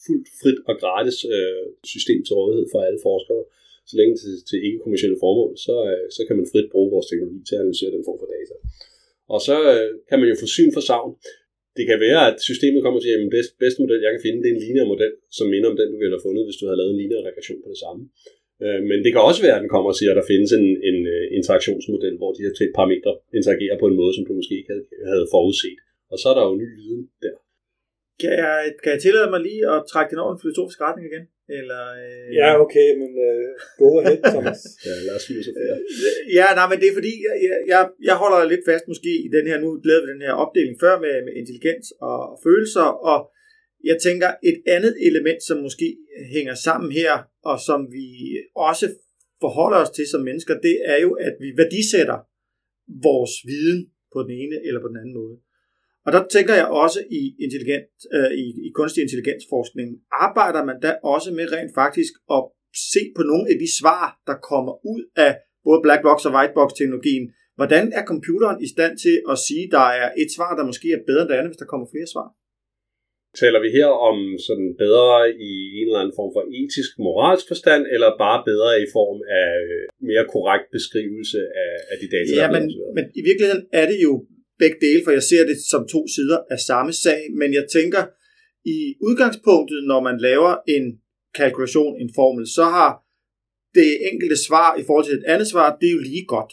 fuldt frit og gratis øh, system til rådighed for alle forskere. Så længe til, til ikke-kommersielle formål, så, øh, så kan man frit bruge vores teknologi til at analysere den form for data. Og så øh, kan man jo få syn for savn. Det kan være, at systemet kommer til, at den bedste, bedste model, jeg kan finde, det er en lineær model, som minder om den, du ville have fundet, hvis du havde lavet en lineær regression på det samme. Øh, men det kan også være, at den kommer og siger, at der findes en, en uh, interaktionsmodel, hvor de her parametre interagerer på en måde, som du måske ikke havde, havde forudset. Og så er der jo ny viden der. Kan jeg, kan jeg tillade mig lige at trække den over en filosofisk retning igen? Eller, øh... Ja, okay, men uh, go ahead, *laughs* Thomas. ja, lad os filosofere. ja, nej, men det er fordi, jeg, jeg, jeg holder lidt fast måske i den her, nu lavede vi den her opdeling før med, med intelligens og, og følelser, og jeg tænker, et andet element, som måske hænger sammen her, og som vi også forholder os til som mennesker, det er jo, at vi værdisætter vores viden på den ene eller på den anden måde. Og der tænker jeg også i, intelligent, øh, i, i kunstig intelligensforskning, arbejder man da også med rent faktisk at se på nogle af de svar, der kommer ud af både black box og white box teknologien. Hvordan er computeren i stand til at sige, der er et svar, der måske er bedre end det andet, hvis der kommer flere svar? Taler vi her om sådan bedre i en eller anden form for etisk, moralsk forstand, eller bare bedre i form af mere korrekt beskrivelse af, af de data, ja, der men, men i virkeligheden er det jo begge dele, for jeg ser det som to sider af samme sag, men jeg tænker, i udgangspunktet, når man laver en kalkulation, en formel, så har det enkelte svar i forhold til et andet svar, det er jo lige godt.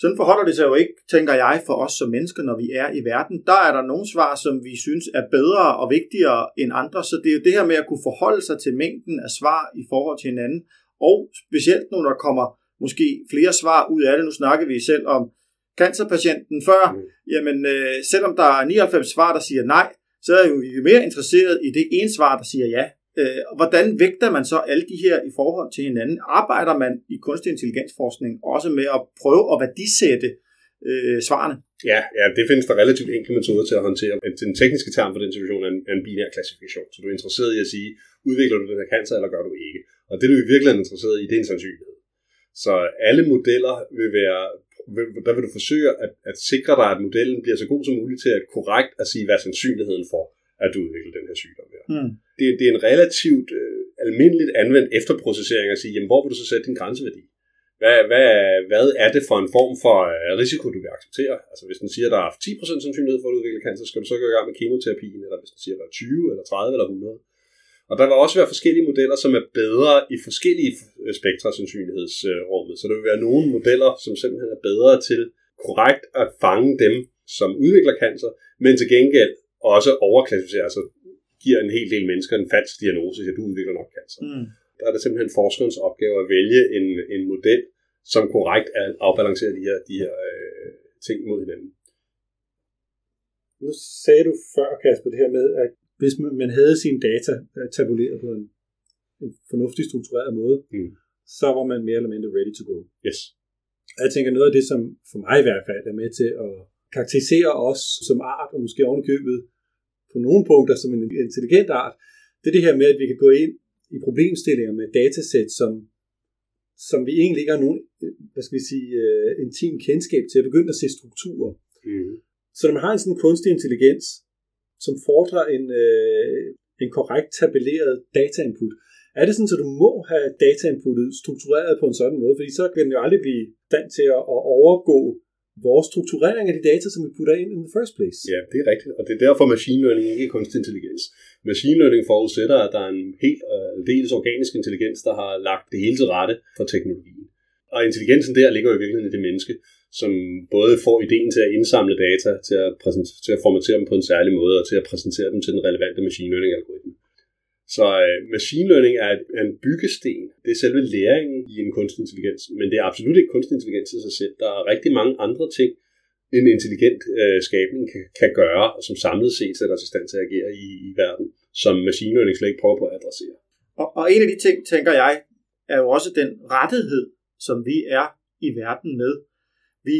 Sådan forholder det sig jo ikke, tænker jeg, for os som mennesker, når vi er i verden. Der er der nogle svar, som vi synes er bedre og vigtigere end andre, så det er jo det her med at kunne forholde sig til mængden af svar i forhold til hinanden, og specielt når der kommer måske flere svar ud af det. Nu snakker vi selv om cancerpatienten før, mm. jamen øh, selvom der er 99 svar, der siger nej, så er jo vi mere interesseret i det ene svar, der siger ja. Øh, hvordan vægter man så alle de her i forhold til hinanden? Arbejder man i kunstig intelligensforskning også med at prøve at værdisætte øh, svarene? Ja, ja, det findes der relativt enkle metoder til at håndtere. Den tekniske term for den situation er en, er en binær klassifikation. Så du er interesseret i at sige, udvikler du den her cancer, eller gør du ikke? Og det, du i virkeligheden er interesseret i, det er en sandsynlighed. Så alle modeller vil være der vil du forsøge at, at sikre dig, at modellen bliver så god som muligt til at korrekt at sige, hvad er sandsynligheden for, at du udvikler den her sygdom her. Mm. Det, det er en relativt øh, almindeligt anvendt efterprocessering at sige, jamen, hvor vil du så sætte din grænseværdi? Hvad, hvad, hvad er det for en form for øh, risiko, du vil acceptere? Altså hvis den siger, at der er 10% sandsynlighed for at udvikle cancer, skal du så gå i gang med kemoterapien, eller hvis den siger, at der er 20, eller 30, eller 100. Og der vil også være forskellige modeller, som er bedre i forskellige øh, spektre sandsynlighedsrummet. Så der vil være nogle modeller, som simpelthen er bedre til korrekt at fange dem, som udvikler cancer, men til gengæld også overklassificerer, altså giver en hel del mennesker en falsk diagnose, at du udvikler nok cancer. Mm. Der er det simpelthen forskerens opgave at vælge en, en model, som korrekt afbalancerer de her, de her øh, ting mod hinanden. Nu sagde du før, Kasper, det her med, at hvis man havde sine data øh, tabuleret på en, en fornuftig struktureret måde, mm. så var man mere eller mindre ready to go. Yes. Jeg tænker, noget af det, som for mig i hvert fald er med til at karakterisere os som art, og måske ovenkøbet på nogle punkter som en intelligent art, det er det her med, at vi kan gå ind i problemstillinger med datasæt, som, som vi egentlig ikke har nogen hvad skal vi sige, uh, intim kendskab til, at begynde at se strukturer. Mm. Så når man har en sådan kunstig intelligens, som fordrer en, øh, en korrekt tabelleret datainput. Er det sådan, at du må have datainputtet struktureret på en sådan måde? Fordi så kan den jo aldrig blive stand til at, at overgå vores strukturering af de data, som vi putter ind in the first place. Ja, det er rigtigt, og det er derfor machine learning ikke er kunstig intelligens. Machine learning forudsætter, at der er en helt øh, uh, dels organisk intelligens, der har lagt det hele til rette for teknologien. Og intelligensen der ligger jo i virkeligheden i det menneske som både får ideen til at indsamle data, til at, til at formatere dem på en særlig måde, og til at præsentere dem til den relevante machine learning algoritme. Så uh, machine learning er, er en byggesten. Det er selve læringen i en kunstig intelligens, men det er absolut ikke kunstig intelligens i sig selv. Der er rigtig mange andre ting, en intelligent uh, skabning kan, kan gøre, og som samlet set sætter sig i stand til at agere i, i verden, som machine learning slet ikke prøver på at adressere. Og, og en af de ting, tænker jeg, er jo også den rettighed, som vi er i verden med vi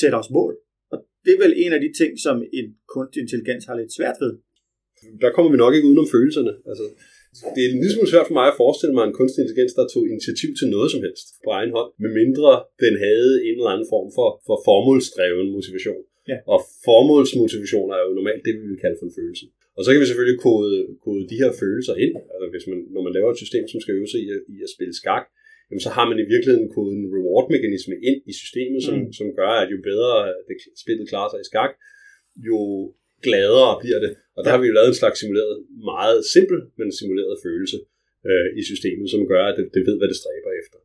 sætter os mål. Og det er vel en af de ting, som en kunstig intelligens har lidt svært ved. Der kommer vi nok ikke udenom følelserne. Altså, det er en lille smule svært for mig at forestille mig en kunstig intelligens, der tog initiativ til noget som helst på egen hånd, medmindre den havde en eller anden form for, for formålsdreven motivation. Ja. Og formålsmotivation er jo normalt det, vi vil kalde for en følelse. Og så kan vi selvfølgelig kode, kode de her følelser ind. Altså hvis man, når man laver et system, som skal øve sig i at, i at spille skak, jamen så har man i virkeligheden kodet en reward-mekanisme ind i systemet, som, mm. som gør, at jo bedre det spillet klarer sig i skak, jo gladere bliver det. Og der har vi jo lavet en slags simuleret, meget simpel, men simuleret følelse øh, i systemet, som gør, at det, det ved, hvad det stræber efter.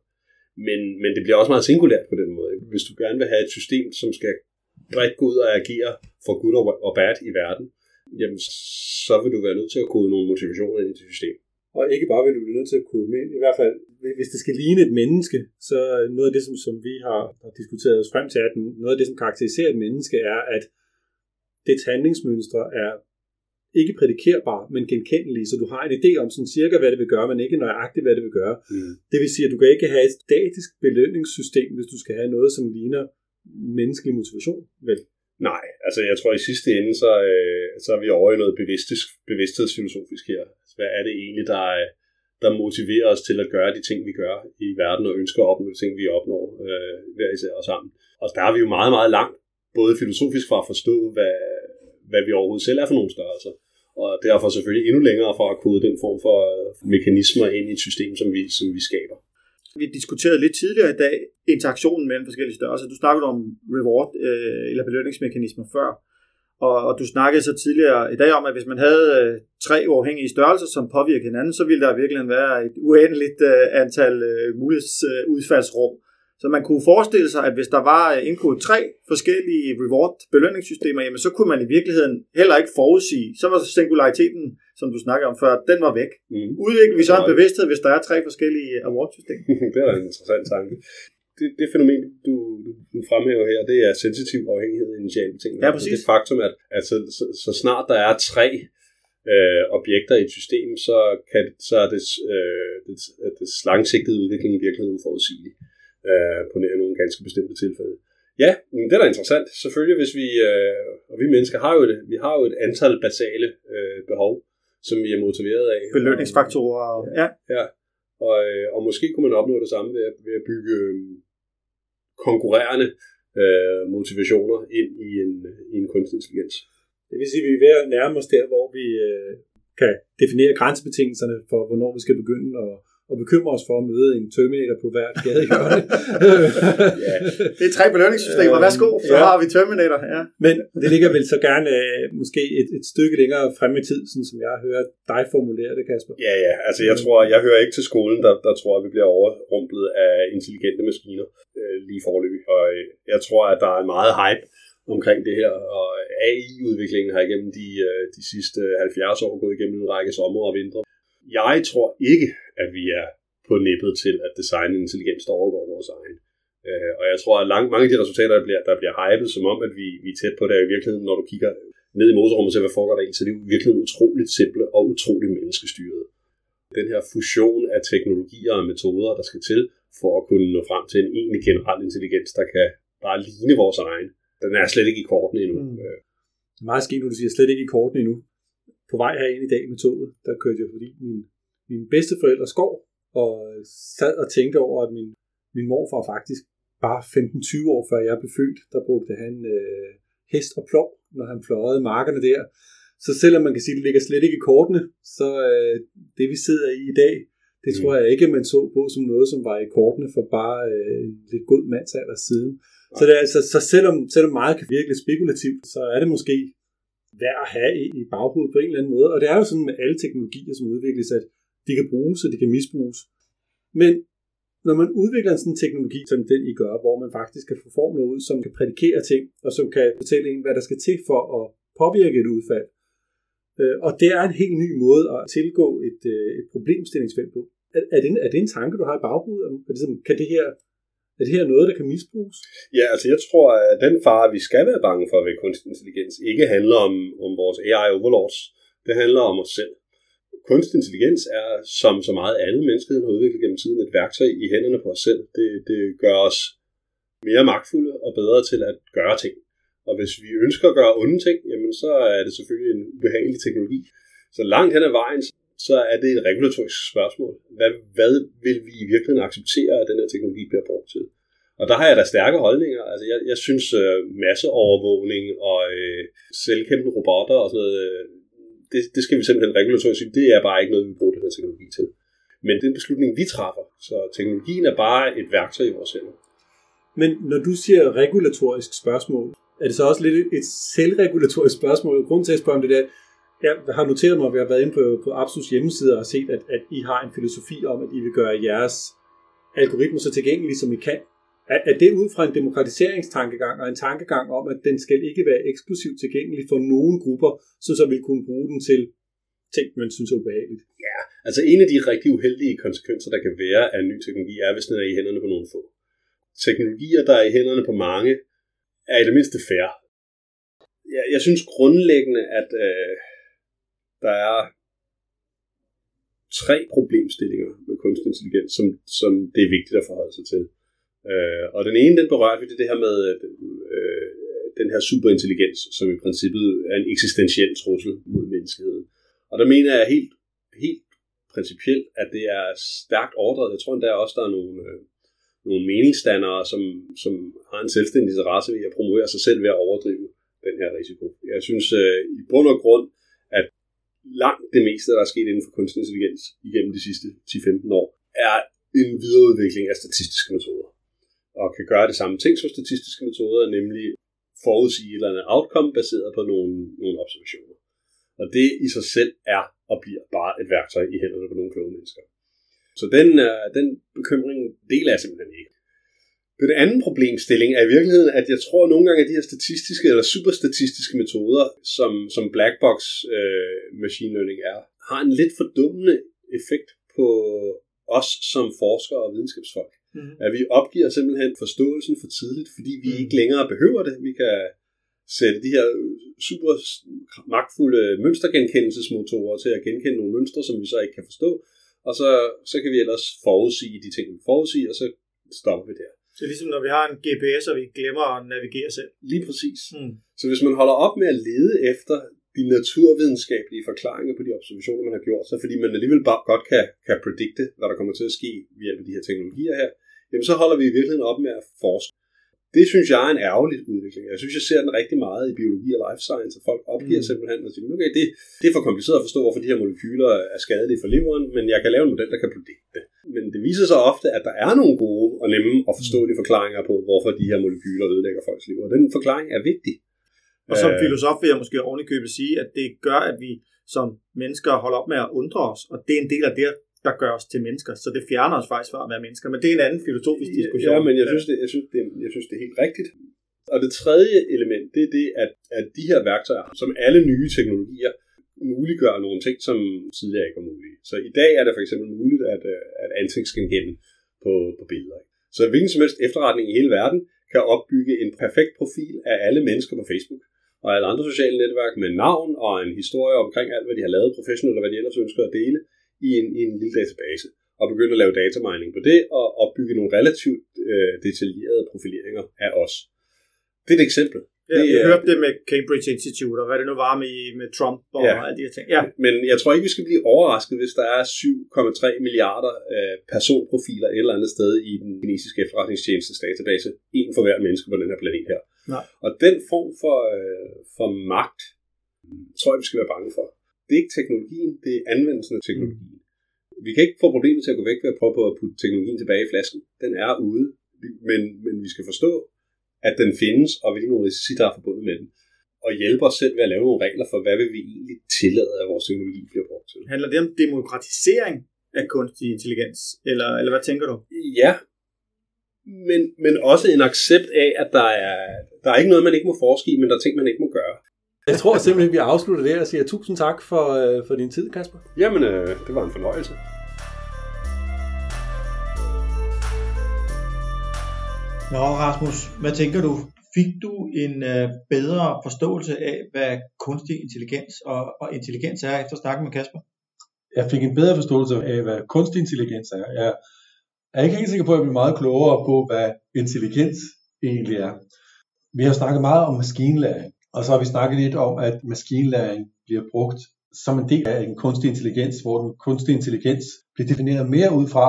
Men, men det bliver også meget singulært på den måde. Hvis du gerne vil have et system, som skal bredt gå ud og agere for good og bad i verden, jamen så vil du være nødt til at kode nogle motivationer ind i det system. Og ikke bare vil du blive nødt til at kode med, i hvert fald hvis det skal ligne et menneske, så noget af det, som, som vi har, har diskuteret os frem til, at noget af det, som karakteriserer et menneske, er, at dets handlingsmønstre er ikke prædikerbare, men genkendelige, så du har en idé om sådan cirka, hvad det vil gøre, men ikke nøjagtigt, hvad det vil gøre. Mm. Det vil sige, at du kan ikke have et statisk belønningssystem, hvis du skal have noget, som ligner menneskelig motivation, vel? Nej, altså jeg tror i sidste ende, så, øh, så er vi over i noget bevidstheds, bevidsthedsfilosofisk her. Altså, hvad er det egentlig, der, øh, der motiverer os til at gøre de ting, vi gør i verden, og ønsker at opnå de ting, vi opnår øh, hver især og sammen. Og der er vi jo meget, meget langt, både filosofisk fra at forstå, hvad, hvad vi overhovedet selv er for nogle størrelser, og derfor selvfølgelig endnu længere fra at kode den form for øh, mekanismer ind i et system, som vi, som vi skaber. Vi diskuterede lidt tidligere i dag interaktionen mellem forskellige størrelser. Du snakkede om reward øh, eller belønningsmekanismer før, og, og du snakkede så tidligere i dag om, at hvis man havde øh, tre uafhængige størrelser, som påvirker hinanden, så ville der virkelig være et uendeligt øh, antal øh, mulighedsudfaldsrum. Øh, så man kunne forestille sig, at hvis der var øh, indkodet tre forskellige reward-belønningssystemer, jamen så kunne man i virkeligheden heller ikke forudsige. Så var singulariteten, som du snakker om før, den var væk. Mm. Udvikler vi så en bevidsthed, hvis der er tre forskellige award-systemer? *laughs* det er en interessant tanke. Det, det fænomen, du, du, fremhæver her, det er sensitiv afhængighed af initiale betingelser. Ja, præcis. Det faktum, at, at så, så, så snart der er tre øh, objekter i et system, så, kan, så er det, øh, det, det langsigtede udvikling i virkeligheden uforudsigelig øh, på nogle ganske bestemte tilfælde. Ja, men det er da interessant. Selvfølgelig, hvis vi, øh, og vi mennesker har jo, et, vi har jo et antal basale øh, behov, som vi er motiveret af. Belønningsfaktorer. Og, ja. ja. Og, øh, og måske kunne man opnå det samme ved at, ved at bygge øh, konkurrerende øh, motivationer ind i en, i en kunstig intelligens. Det vil sige, at vi er ved at nærme os der, hvor vi øh, kan definere grænsebetingelserne for, hvornår vi skal begynde at og bekymre os for at møde en Terminator på hvert gadehjørne. *laughs* ja. Det er tre belønningssystemer. Værsgo, så ja. har vi Terminator. Ja. Men det ligger vel så gerne øh, måske et, et stykke længere frem i tid, sådan som jeg hørt dig formulere det, Kasper. Ja, ja. Altså jeg tror, jeg hører ikke til skolen, der, der tror, at vi bliver overrumplet af intelligente maskiner øh, lige forløbig. Og øh, jeg tror, at der er meget hype omkring det her, og AI-udviklingen har igennem de, øh, de sidste 70 år gået igennem en række sommer og vintre. Jeg tror ikke, at vi er på nippet til at designe en intelligens, der overgår vores egen. Øh, og jeg tror, at langt, mange af de resultater, der bliver, der bliver hypet, som om, at vi, vi er tæt på det, er i virkeligheden, når du kigger ned i motorrummet og hvad foregår der egentlig, så det er jo virkelig utroligt simple og utroligt menneskestyret. Den her fusion af teknologier og metoder, der skal til for at kunne nå frem til en egentlig generel intelligens, der kan bare ligne vores egen, den er slet ikke i kortene endnu. Mm. Det er meget skidt, du siger slet ikke i kortene endnu. På vej herind i dag med toget, der kørte jeg forbi min min bedsteforældres skov, og sad og tænkte over, at min, min morfar faktisk bare 15-20 år før jeg blev født, der brugte han øh, hest og plov, når han fløjede markerne der. Så selvom man kan sige, at det ligger slet ikke i kortene, så øh, det vi sidder i i dag, det mm. tror jeg ikke, man så på som noget, som var i kortene for bare øh, lidt god mandsalder siden. Så, det er, altså, så selvom, selvom meget kan virke lidt spekulativt, så er det måske værd at have i, i baghovedet på en eller anden måde. Og det er jo sådan med alle teknologier, som udvikles, at de kan bruges, og de kan misbruges. Men når man udvikler sådan en teknologi, som den I gør, hvor man faktisk kan få formler ud, som kan prædikere ting, og som kan fortælle en, hvad der skal til for at påvirke et udfald. Øh, og det er en helt ny måde at tilgå et, øh, et problemstillingsfelt på. Er, er, det en, er det en tanke, du har i baghovedet? Er det kan det her, er det her noget, der kan misbruges? Ja, altså jeg tror, at den fare, vi skal være bange for ved kunstig intelligens, ikke handler om, om vores AI overlords. Det handler om os selv kunstig intelligens er, som så meget andet menneskeheden har udviklet gennem tiden, et værktøj i hænderne på os selv. Det, det gør os mere magtfulde og bedre til at gøre ting. Og hvis vi ønsker at gøre onde ting, jamen så er det selvfølgelig en ubehagelig teknologi. Så langt hen ad vejen, så så er det et regulatorisk spørgsmål. Hvad, hvad vil vi i virkeligheden acceptere, at den her teknologi bliver brugt til? Og der har jeg da stærke holdninger. Altså, jeg, jeg synes øh, masseovervågning og øh, selvkæmpende robotter og sådan noget, øh, det, det skal vi simpelthen regulatorisk sige, det er bare ikke noget, vi bruger den her teknologi til. Men det er en beslutning, vi træffer. Så teknologien er bare et værktøj i vores hænder. Men når du siger regulatorisk spørgsmål, er det så også lidt et selvregulatorisk spørgsmål? Grunden til at spørge om det der, jeg har noteret mig, at vi har været inde på, på Absus hjemmeside og set, at, at I har en filosofi om, at I vil gøre jeres algoritmer så tilgængelige, som I kan. Er, er det ud fra en demokratiseringstankegang og en tankegang om, at den skal ikke være eksklusivt tilgængelig for nogle grupper, så så vil kunne bruge den til ting, man synes er ubehageligt? Ja, altså en af de rigtig uheldige konsekvenser, der kan være af ny teknologi, er, hvis den er i hænderne på nogle få. Teknologier, der er i hænderne på mange, er i det mindste færre. Jeg, jeg synes grundlæggende, at øh, der er tre problemstillinger med kunstig intelligens, som, som det er vigtigt at forholde sig til. Øh, og den ene, den berører vi, det, det her med øh, den her superintelligens, som i princippet er en eksistentiel trussel mod menneskeheden. Og der mener jeg helt, helt principielt, at det er stærkt overdrevet. Jeg tror endda også, der er nogle, øh, nogle meningsdannere, som, som har en selvstændig interesse i at promovere sig selv ved at overdrive den her risiko. Jeg synes øh, i bund og grund, langt det meste, der er sket inden for kunstig intelligens igennem de sidste 10-15 år, er en videreudvikling af statistiske metoder og kan gøre det samme ting som statistiske metoder, nemlig forudsige et eller andet outcome baseret på nogle, nogle observationer. Og det i sig selv er og bliver bare et værktøj i hænderne på nogle kloge mennesker. Så den, øh, den bekymring deler jeg simpelthen. Den anden problemstilling er i virkeligheden, at jeg tror at nogle gange, at de her statistiske eller superstatistiske metoder, som, som blackbox uh, machine learning er, har en lidt fordummende effekt på os som forskere og videnskabsfolk. Mm. At vi opgiver simpelthen forståelsen for tidligt, fordi vi mm. ikke længere behøver det. Vi kan sætte de her super magtfulde mønstergenkendelsesmotorer til at genkende nogle mønstre, som vi så ikke kan forstå. Og så, så kan vi ellers forudsige de ting, vi forudsige, og så stopper vi der. Så ligesom når vi har en GPS, og vi glemmer at navigere selv. Lige præcis. Mm. Så hvis man holder op med at lede efter de naturvidenskabelige forklaringer på de observationer, man har gjort, så fordi man alligevel bare godt kan, kan predikte, hvad der kommer til at ske ved hjælp af de her teknologier her, jamen så holder vi i virkeligheden op med at forske. Det synes jeg er en ærgerlig udvikling. Jeg synes, jeg ser den rigtig meget i biologi og life science, at folk opgiver mm. simpelthen og siger, okay, det, det er for kompliceret at forstå, hvorfor de her molekyler er skadelige for leveren, men jeg kan lave en model, der kan predikte det. Men det viser sig ofte, at der er nogle gode og nemme og forståelige forklaringer på, hvorfor de her molekyler ødelægger folks liv. Og den forklaring er vigtig. Og som øh, filosof vil jeg måske ovenikøbet sige, at det gør, at vi som mennesker holder op med at undre os, og det er en del af det, der gør os til mennesker. Så det fjerner os faktisk fra at være mennesker. Men det er en anden filosofisk diskussion. Ja, men jeg synes, det, jeg synes, det, jeg synes, det er helt rigtigt. Og det tredje element, det er det, at, at de her værktøjer, som alle nye teknologier, muliggør nogle ting, som tidligere ikke var mulige. Så i dag er det for eksempel muligt at, øh, at ansigtsgenkende på, på billeder. Så hvilken som helst efterretning i hele verden kan opbygge en perfekt profil af alle mennesker på Facebook og alle andre sociale netværk med navn og en historie omkring alt, hvad de har lavet professionelt, og hvad de ellers ønsker at dele i en, i en lille database. Og begynde at lave datamining på det, og opbygge nogle relativt øh, detaljerede profileringer af os. Det er et eksempel. Ja, vi er, hørte det med Cambridge Institute, og hvad det nu var med, med Trump og ja, alle de her ting. Ja. Men jeg tror ikke, vi skal blive overrasket, hvis der er 7,3 milliarder øh, personprofiler et eller andet sted i den kinesiske efterretningstjenestes database. En for hver menneske på den her planet her. Nej. Og den form for, øh, for magt, tror jeg, vi skal være bange for. Det er ikke teknologien, det er anvendelsen af teknologien. Mm. Vi kan ikke få problemet til at gå væk ved at prøve på at putte teknologien tilbage i flasken. Den er ude, men, men vi skal forstå, at den findes, og hvilke risici, der er forbundet med den. Og hjælpe os selv ved at lave nogle regler for, hvad vil vi egentlig tillade, at vores teknologi bliver brugt til. Handler det om demokratisering af kunstig intelligens, eller, eller hvad tænker du? Ja, men, men også en accept af, at der er, der er ikke noget, man ikke må forske i, men der er ting, man ikke må gøre. Jeg tror simpelthen, vi afslutter det og siger tusind tak for, øh, for din tid, Kasper. Jamen, øh, det var en fornøjelse. Nå, Rasmus, hvad tænker du? Fik du en øh, bedre forståelse af, hvad kunstig intelligens og, og intelligens er, efter at snakke med Kasper? Jeg fik en bedre forståelse af, hvad kunstig intelligens er. Jeg er ikke helt sikker på, at jeg bliver meget klogere på, hvad intelligens egentlig er. Vi har snakket meget om maskinlæring, og så har vi snakket lidt om, at maskinlæring bliver brugt som en del af en kunstig intelligens, hvor den kunstige intelligens bliver defineret mere ud fra,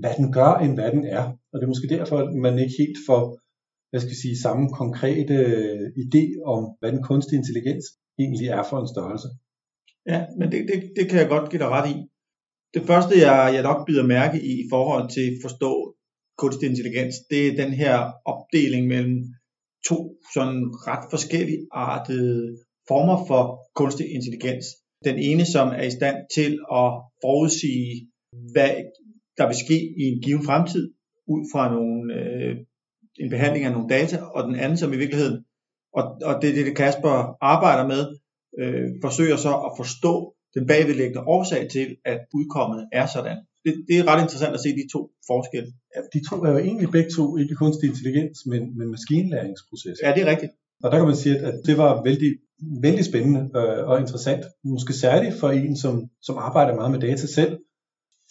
hvad den gør, end hvad den er. Og det er måske derfor, at man ikke helt får hvad skal vi sige, samme konkrete øh, idé om, hvad den kunstige intelligens egentlig er for en størrelse. Ja, men det, det, det kan jeg godt give dig ret i. Det første, jeg, jeg nok bider mærke i i forhold til at forstå kunstig intelligens, det er den her opdeling mellem to sådan ret forskellige artede former for kunstig intelligens. Den ene, som er i stand til at forudsige, hvad der vil ske i en given fremtid, ud fra nogle, øh, en behandling af nogle data, og den anden, som i virkeligheden, og, og det er det, Kasper arbejder med, øh, forsøger så at forstå den bagvedliggende årsag til, at udkommet er sådan. Det, det er ret interessant at se de to forskelle. Ja, de to er jo egentlig begge to ikke kunstig intelligens, men, men maskinlæringsprocesser. Ja, det er rigtigt. Og der kan man sige, at det var vældig, vældig spændende øh, og interessant. Måske særligt for en, som, som arbejder meget med data selv,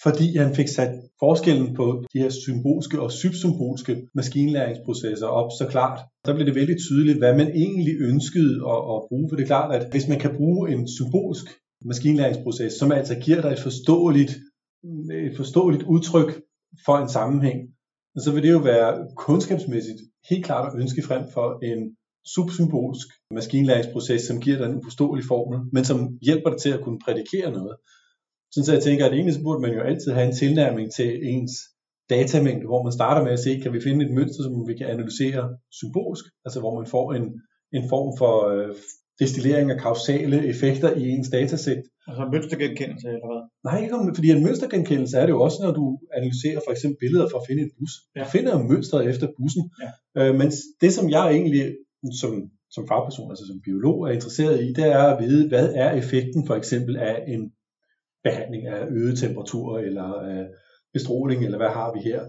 fordi han fik sat forskellen på de her symbolske og subsymbolske maskinlæringsprocesser op så klart. Der blev det vældig tydeligt, hvad man egentlig ønskede at, at bruge. For det er klart, at hvis man kan bruge en symbolsk maskinlæringsproces, som altså giver dig et forståeligt, et forståeligt udtryk for en sammenhæng, så vil det jo være kundskabsmæssigt helt klart at ønske frem for en subsymbolsk maskinlæringsproces, som giver dig en uforståelig formel, men som hjælper dig til at kunne prædikere noget. Så jeg tænker, at egentlig burde man jo altid have en tilnærming til ens datamængde, hvor man starter med at se, kan vi finde et mønster, som vi kan analysere symbolsk, altså hvor man får en, en form for øh, destillering af kausale effekter i ens datasæt. Altså mønstergenkendelse eller hvad? Nej, ikke fordi en mønstergenkendelse er det jo også, når du analyserer for eksempel billeder for at finde en bus. Ja. Du finder jo mønstret efter bussen. Ja. Øh, men det, som jeg egentlig som, som fagperson, altså som biolog, er interesseret i, det er at vide, hvad er effekten for eksempel af en behandling af øget temperatur eller af bestråling, eller hvad har vi her.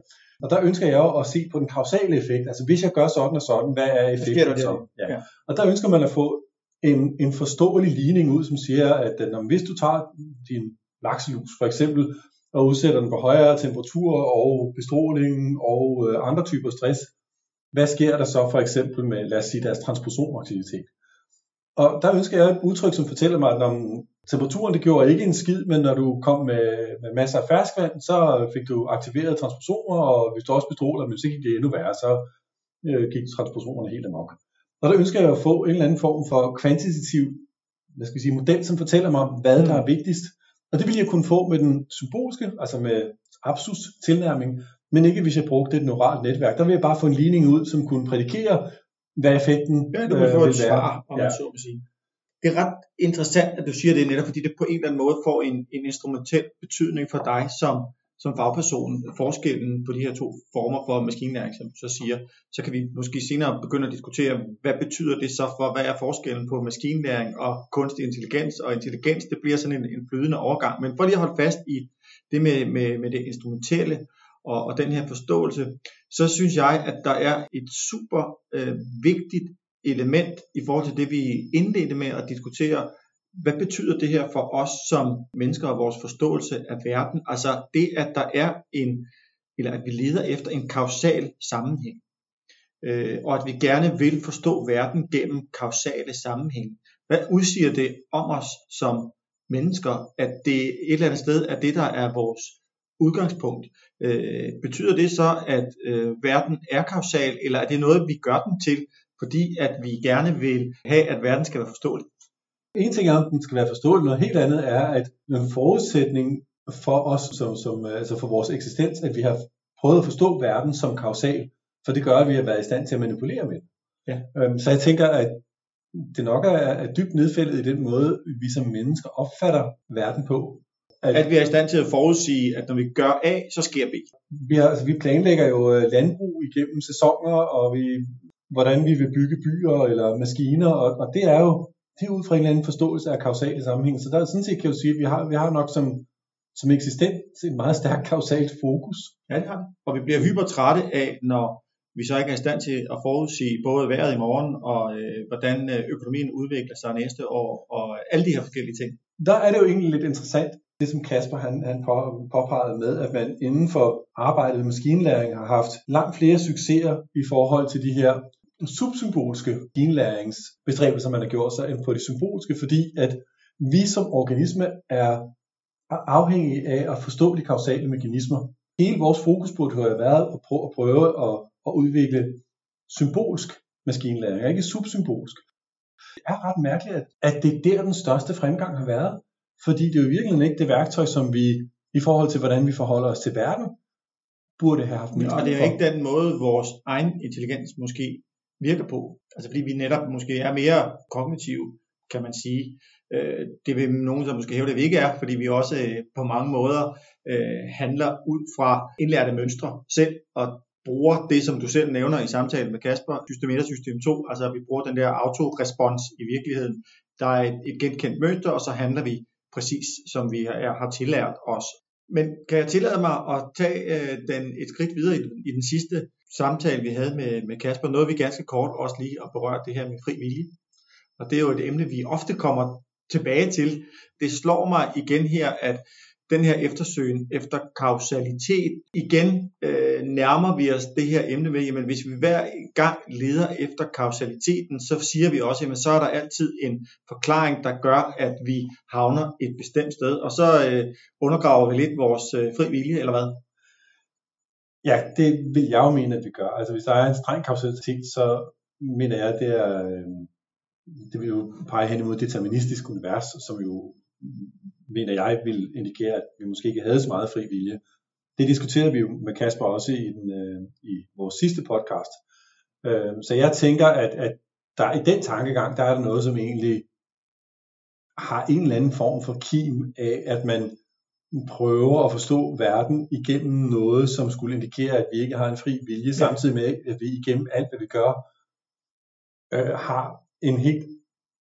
Og der ønsker jeg jo at se på den kausale effekt. Altså hvis jeg gør sådan og sådan, hvad er effekten så? Ja. ja. Og der ønsker man at få en, en forståelig ligning ud, som siger, at når, hvis du tager din lakselus for eksempel, og udsætter den for højere temperatur og bestråling og øh, andre typer stress, hvad sker der så for eksempel med, lad os sige, deres transposomaktivitet? Og der ønsker jeg et udtryk, som fortæller mig, at når temperaturen det gjorde ikke en skid, men når du kom med, med masser af ferskvand, så fik du aktiveret transposomer, og hvis du også bestråler, men så gik det endnu værre, så øh, gik transposonerne helt amok. Og der ønsker jeg at få en eller anden form for kvantitativ hvad skal jeg sige, model, som fortæller mig, hvad der er vigtigst. Og det vil jeg kunne få med den symbolske, altså med Absus tilnærming, men ikke hvis jeg brugte et neuralt netværk. Der vil jeg bare få en ligning ud, som kunne prædikere, hvad effekten ja, det vil, øh, vil være. Svar, om ja. så må sige. Det er ret interessant, at du siger det netop, fordi det på en eller anden måde får en, en instrumentel betydning for dig som, som fagperson. Forskellen på de her to former for maskinlæring, som du så siger, så kan vi måske senere begynde at diskutere, hvad betyder det så for, hvad er forskellen på maskinlæring og kunstig intelligens, og intelligens, det bliver sådan en, en flydende overgang. Men for lige at holde fast i det med, med, med det instrumentelle, og, og den her forståelse, så synes jeg, at der er et super øh, vigtigt element i forhold til det, vi indledte med at diskutere. Hvad betyder det her for os som mennesker og vores forståelse af verden? Altså det, at der er en, eller at vi leder efter en kausal sammenhæng. Øh, og at vi gerne vil forstå verden gennem kausale sammenhæng. Hvad udsiger det om os som mennesker, at det et eller andet sted er det, der er vores udgangspunkt. Øh, betyder det så, at øh, verden er kausal, eller er det noget, vi gør den til, fordi at vi gerne vil have, at verden skal være forståelig? En ting er, at den skal være forståelig, noget helt andet er, at en forudsætning for os, som, som, altså for vores eksistens, at vi har prøvet at forstå verden som kausal, for det gør, at vi har været i stand til at manipulere med den. Ja. Øhm, så jeg tænker, at det nok er, er dybt nedfældet i den måde, vi som mennesker opfatter verden på. At, at vi er i stand til at forudsige, at når vi gør A, så sker B. Vi, har, altså, vi planlægger jo øh, landbrug igennem sæsoner, og vi, hvordan vi vil bygge byer eller maskiner, og, og det er jo det er ud fra en eller anden forståelse af kausale sammenhæng. Så der er sådan set kan jeg jo sige, at vi har, vi har nok som, som eksistent et meget stærkt kausalt fokus. Ja, det har. Og vi bliver hypertrætte af, når vi så ikke er i stand til at forudsige både vejret i morgen, og øh, hvordan øh, økonomien udvikler sig næste år, og alle de her forskellige ting. Der er det jo egentlig lidt interessant, det som Kasper han, han påpegede med, at man inden for arbejdet med maskinlæring har haft langt flere succeser i forhold til de her subsymbolske maskinlæringsbestræbelser, man har gjort sig, end på de symbolske, fordi at Vi som organisme er afhængige af at forstå de kausale mekanismer. Hele vores fokus burde have været at prøve at, prøve at, at udvikle symbolsk maskinlæring, ikke subsymbolsk. Det er ret mærkeligt, at, at det er der, den største fremgang har været. Fordi det er jo virkelig ikke det værktøj, som vi i forhold til, hvordan vi forholder os til verden, burde have haft mest Og det er jo ikke den måde, vores egen intelligens måske virker på. Altså fordi vi netop måske er mere kognitive, kan man sige. Øh, det vil nogen så måske hæve, det vi ikke er, fordi vi også øh, på mange måder øh, handler ud fra indlærte mønstre selv, og bruger det, som du selv nævner i samtalen med Kasper, system 1 og system 2, altså vi bruger den der autorespons i virkeligheden. Der er et, et genkendt mønster, og så handler vi præcis, som vi er, har tillært os. Men kan jeg tillade mig at tage øh, den et skridt videre i, i den sidste samtale, vi havde med, med Kasper, noget vi ganske kort også lige at berøre det her med fri vilje. Og det er jo et emne, vi ofte kommer tilbage til. Det slår mig igen her, at den her eftersøgen efter kausalitet. Igen øh, nærmer vi os det her emne med, jamen hvis vi hver gang leder efter kausaliteten, så siger vi også, jamen så er der altid en forklaring, der gør, at vi havner et bestemt sted, og så øh, undergraver vi lidt vores øh, fri vilje, eller hvad? Ja, det vil jeg jo mene, at vi gør. Altså hvis der er en streng kausalitet, så mener jeg, at det er, øh, det vil jo pege hen imod deterministisk univers, som jo mener jeg, vil indikere, at vi måske ikke havde så meget fri vilje. Det diskuterede vi jo med Kasper også i, den, øh, i vores sidste podcast. Øh, så jeg tænker, at, at der i den tankegang, der er der noget, som egentlig har en eller anden form for kim af, at man prøver at forstå verden igennem noget, som skulle indikere, at vi ikke har en fri vilje, ja. samtidig med, at vi igennem alt, hvad vi gør, øh, har en helt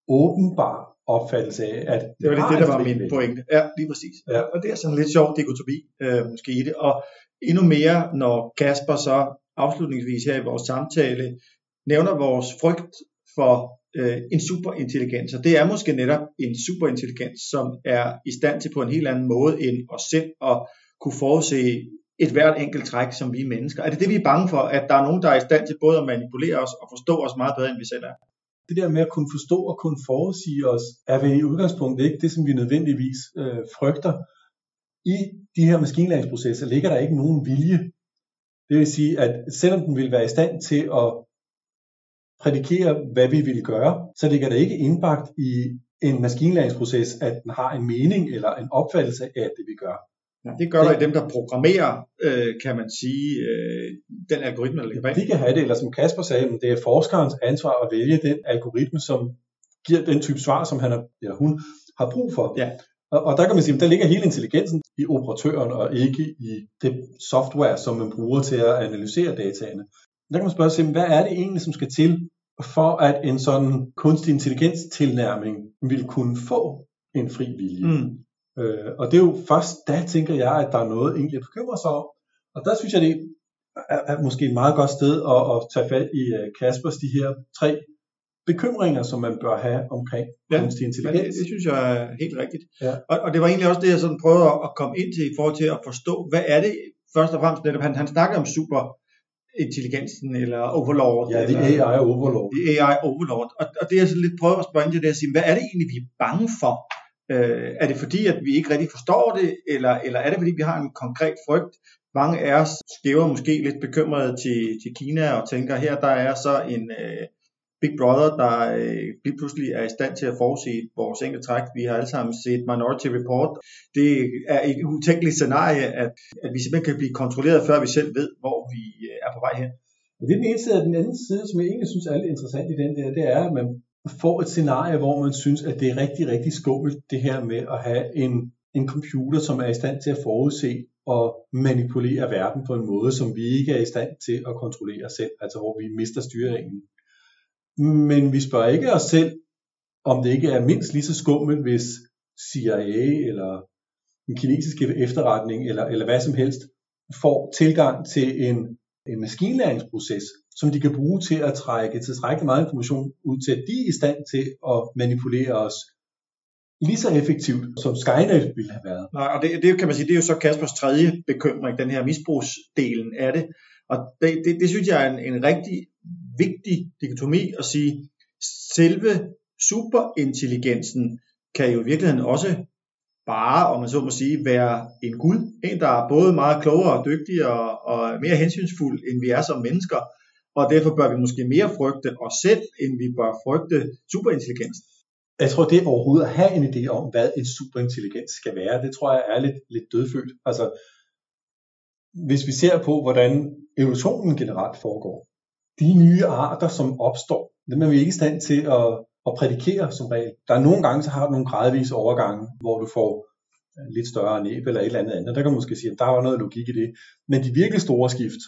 åbenbar opfattelse af, at det var det, det der var min pointe. Ja, lige præcis. Ja. Og det er sådan lidt sjovt dikotomi øh, måske i det. Og endnu mere, når Kasper så afslutningsvis her i vores samtale nævner vores frygt for øh, en superintelligens. Og det er måske netop en superintelligens, som er i stand til på en helt anden måde end os selv at kunne forudse et hvert enkelt træk, som vi er mennesker. Er det det, vi er bange for, at der er nogen, der er i stand til både at manipulere os og forstå os meget bedre, end vi selv er? Det der med at kunne forstå og kunne forudsige os, er vel i udgangspunktet ikke det, som vi nødvendigvis øh, frygter. I de her maskinlæringsprocesser ligger der ikke nogen vilje. Det vil sige, at selvom den vil være i stand til at prædikere, hvad vi vil gøre, så ligger der ikke indbagt i en maskinlæringsproces, at den har en mening eller en opfattelse af det, vi gør. Ja, det gør det, der i dem, der programmerer, øh, kan man sige, øh, den algoritme, der ligger bag. De kan have det, eller som Kasper sagde, det er forskerens ansvar at vælge den algoritme, som giver den type svar, som han eller hun har brug for. Ja. Og, og der kan man sige, at der ligger hele intelligensen i operatøren, og ikke i det software, som man bruger til at analysere dataene. Der kan man spørge sig, hvad er det egentlig, som skal til, for at en sådan kunstig intelligens tilnærming vil kunne få en fri vilje? Mm. Øh, og det er jo først da, tænker jeg, at der er noget egentlig at bekymre sig om. Og der synes jeg, det er, er måske et meget godt sted at, at tage fat i uh, Kaspers de her tre bekymringer, som man bør have omkring ja, kunstig intelligens. Det, det synes jeg er helt rigtigt. Ja. Og, og det var egentlig også det, jeg sådan prøvede at komme ind til i forhold til at forstå, hvad er det først og fremmest, netop han, han snakker om super intelligensen eller overlord. Ja, det er AI overlord. Det er AI overlord. Og, og det er så lidt prøvet at spørge ind til det at sige, hvad er det egentlig, vi er bange for? Øh, er det fordi, at vi ikke rigtig forstår det, eller, eller er det fordi, vi har en konkret frygt? Mange af os skæver måske lidt bekymrede til, til Kina og tænker, her der er så en øh, Big Brother, der øh, lige pludselig er i stand til at forudse vores enkelte træk. Vi har alle sammen set Minority Report. Det er et utænkeligt scenarie, at, at vi simpelthen kan blive kontrolleret, før vi selv ved, hvor vi øh, er på vej hen. Det er den ene side, og den anden side, som jeg egentlig synes er lidt interessant i den der, det er, at man får et scenarie, hvor man synes, at det er rigtig, rigtig skummelt, det her med at have en, en computer, som er i stand til at forudse og manipulere verden på en måde, som vi ikke er i stand til at kontrollere selv, altså hvor vi mister styringen. Men vi spørger ikke os selv, om det ikke er mindst lige så skummelt, hvis CIA eller en kinesisk efterretning eller, eller hvad som helst får tilgang til en, en maskinlæringsproces, som de kan bruge til at trække tilstrækkeligt meget information ud til, at de er i stand til at manipulere os lige så effektivt, som Skynet ville have været. Nej, og det, det kan man sige, det er jo så Kaspers tredje bekymring, den her misbrugsdelen af det. Og det, det, det synes jeg er en, en rigtig vigtig dikotomi at sige, selve superintelligensen, kan jo i virkeligheden også bare, om man så må sige, være en gud. En, der er både meget klogere og dygtigere og, og mere hensynsfuld, end vi er som mennesker. Og derfor bør vi måske mere frygte os selv, end vi bør frygte superintelligens. Jeg tror, det overhovedet at have en idé om, hvad en superintelligens skal være, det tror jeg er lidt, lidt dødfødt. Altså, hvis vi ser på, hvordan evolutionen generelt foregår, de nye arter, som opstår, dem er vi ikke i stand til at, at prædikere som regel. Der er nogle gange, så har du nogle gradvise overgange, hvor du får lidt større næb eller et eller andet andet. Der kan man måske sige, at der var noget logik i det. Men de virkelig store skift,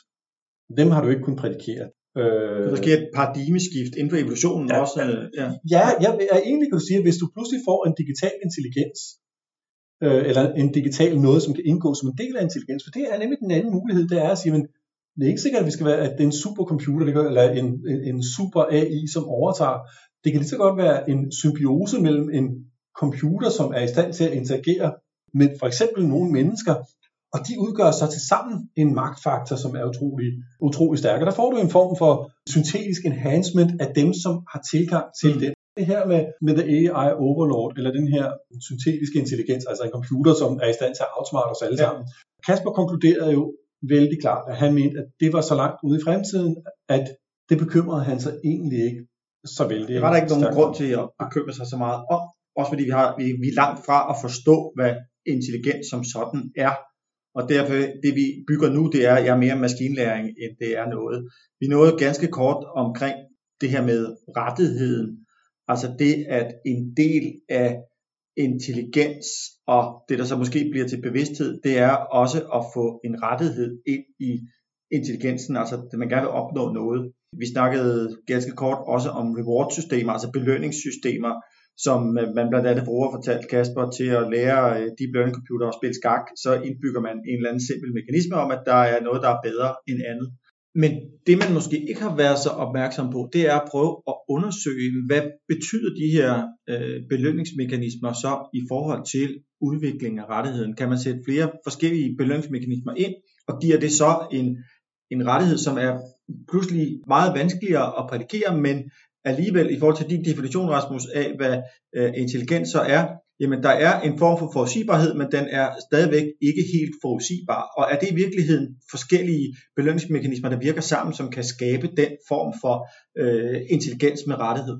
dem har du ikke kunnet prædikere. Øh, der sker et paradigmeskift inden for evolutionen ja, også. Øh, ja, ja jeg, jeg, egentlig kan sige, at hvis du pludselig får en digital intelligens, øh, eller en digital noget, som kan indgå som en del af intelligens, for det er nemlig den anden mulighed, det er at sige, men det er ikke sikkert, at vi skal være, at det er en supercomputer, det gør, eller en, en, en super AI, som overtager. Det kan lige så godt være en symbiose mellem en computer, som er i stand til at interagere med for eksempel nogle mennesker, og de udgør så til sammen en magtfaktor, som er utrolig, utrolig stærk. Og der får du en form for syntetisk enhancement af dem, som har tilgang til mm. det. Det her med, med the AI overlord, eller den her syntetiske intelligens, altså en computer, som er i stand til at outsmarte os alle ja. sammen. Kasper konkluderede jo vældig klart, at han mente, at det var så langt ude i fremtiden, at det bekymrede han sig egentlig ikke så vældig. Det var der ikke nogen grund til at bekymre sig så meget om, også fordi vi, har, vi, vi er langt fra at forstå, hvad intelligens som sådan er. Og derfor, det vi bygger nu, det er, jeg er mere maskinlæring, end det er noget. Vi nåede ganske kort omkring det her med rettigheden. Altså det, at en del af intelligens og det, der så måske bliver til bevidsthed, det er også at få en rettighed ind i intelligensen, altså at man gerne vil opnå noget. Vi snakkede ganske kort også om reward-systemer, altså belønningssystemer, som man blandt andet bruger, fortalt Kasper, til at lære øh, de learning computer at spille skak, så indbygger man en eller anden simpel mekanisme om, at der er noget, der er bedre end andet. Men det man måske ikke har været så opmærksom på, det er at prøve at undersøge, hvad betyder de her øh, belønningsmekanismer så i forhold til udvikling af rettigheden? Kan man sætte flere forskellige belønningsmekanismer ind, og giver det så en, en rettighed, som er pludselig meget vanskeligere at prædikere, men alligevel i forhold til din definition, Rasmus, af hvad øh, intelligens så er, jamen der er en form for forudsigbarhed, men den er stadigvæk ikke helt forudsigbar. Og er det i virkeligheden forskellige belønningsmekanismer, der virker sammen, som kan skabe den form for øh, intelligens med rettighed?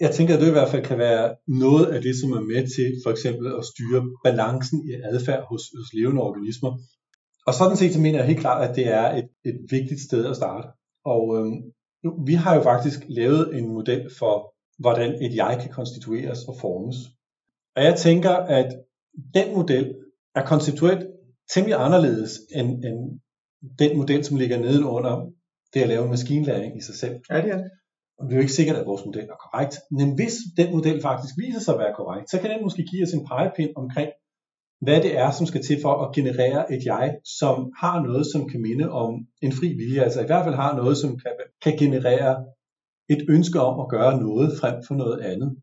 Jeg tænker, at det i hvert fald kan være noget af det, som er med til for eksempel at styre balancen i adfærd hos, hos levende organismer. Og sådan set så mener jeg helt klart, at det er et, et vigtigt sted at starte. Og øhm, nu, vi har jo faktisk lavet en model for, hvordan et jeg kan konstitueres og formes. Og jeg tænker, at den model er konceptuelt temmelig anderledes end, end den model, som ligger nedenunder det at lave maskinlæring i sig selv. Ja, det er det. Og det er jo ikke sikkert, at vores model er korrekt. Men hvis den model faktisk viser sig at være korrekt, så kan den måske give os en pegepind omkring, hvad det er, som skal til for at generere et jeg, som har noget, som kan minde om en fri vilje. Altså i hvert fald har noget, som kan, kan generere et ønske om at gøre noget frem for noget andet.